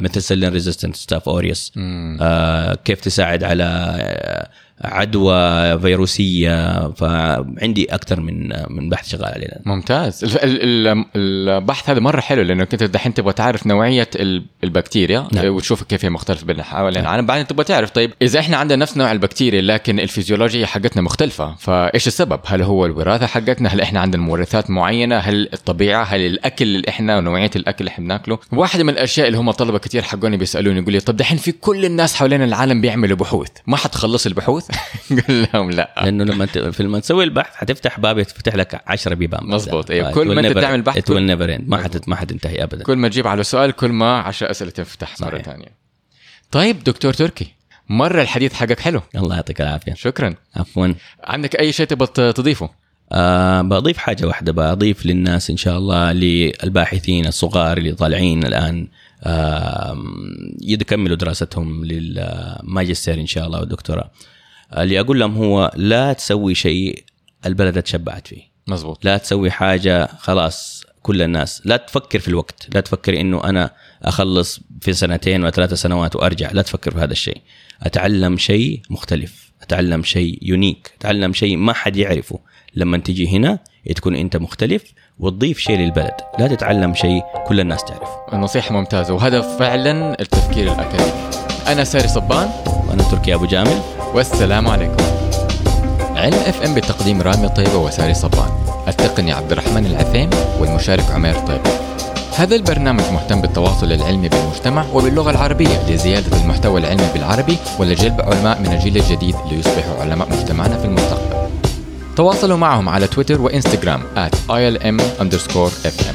methicillin resistant Staph aureus آه، كيف تساعد على آه، عدوى فيروسية فعندي أكثر من من بحث شغال عليه. ممتاز. ال- ال- ال- البحث هذا مرة حلو لانك انت دحين تبغى تعرف نوعية ال- البكتيريا نعم. وتشوف كيف هي مختلفة بين حوالين العالم. بعدين تبغى تعرف طيب إذا إحنا عندنا نفس نوع البكتيريا لكن الفيزيولوجيا حقتنا مختلفة فإيش السبب؟ هل هو الوراثة حقتنا؟ هل إحنا عندنا مورثات معينة؟ هل الطبيعة؟ هل الأكل اللي إحنا ونوعيه الأكل اللي إحنا بناكله؟ واحدة من الأشياء اللي هم طلبة كتير حقوني بيسألوني يقول لي طب دحين في كل الناس حوالين العالم بيعملوا بحوث ما حتخلص البحوث؟ قل لهم لا. لأنه لما ت- في لما تسوي البحث حتفتح باب يفتح لك 10 بيبان. مظبوط، أيوة. ف- كل ما will أنت never- تعمل بحث end. ما حت ما حتنتهي ابدا. كل ما تجيب على سؤال كل ما عشر أسئلة تفتح مرة. ثانية. طيب دكتور تركي مرة الحديث حقك حلو. الله يعطيك العافية. شكرا. عفوا. عندك أي شيء تبغى تضيفه؟ آه بضيف حاجة واحدة بضيف للناس إن شاء الله للباحثين الصغار اللي طالعين الآن. آه يكملوا دراستهم للماجستير إن شاء الله والدكتوراه اللي أقول لهم هو لا تسوي شيء البلد تشبعت فيه. مزبوط. لا تسوي حاجة خلاص كل الناس. لا تفكر في الوقت. لا تفكر إنه أنا أخلص في سنتين ولا ثلاث سنوات وأرجع. لا تفكر في هذا الشيء. أتعلم شيء مختلف. أتعلم شيء يونيك أتعلم شيء ما حد يعرفه. لما تجي هنا تكون أنت مختلف وتضيف شيء للبلد. لا تتعلم شيء كل الناس تعرفه. النصيحة ممتازة وهذا فعلا التفكير الأكاديمي. أنا ساري صبان. وأنا تركي أبو جامل. والسلام عليكم. علم FM بتقديم رامي طيبة وساري صبان. التقني عبد الرحمن العثيم والمشارك عمير طيبه هذا البرنامج مهتم بالتواصل العلمي بالمجتمع وباللغة العربية لزيادة المحتوى العلمي بالعربي ولجلب علماء من الجيل الجديد ليصبحوا علماء مجتمعنا في المستقبل. تواصلوا معهم على تويتر وإنستغرام at ilm fm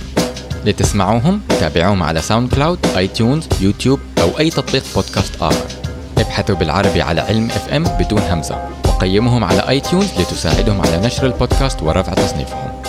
لتسمعوهم تابعوهم على SoundCloud iTunes YouTube أو أي تطبيق بودكاست آخر. ابحثوا بالعربي على علم FM بدون همزة وقيموهم على iTunes لتساعدهم على نشر البودكاست ورفع تصنيفهم.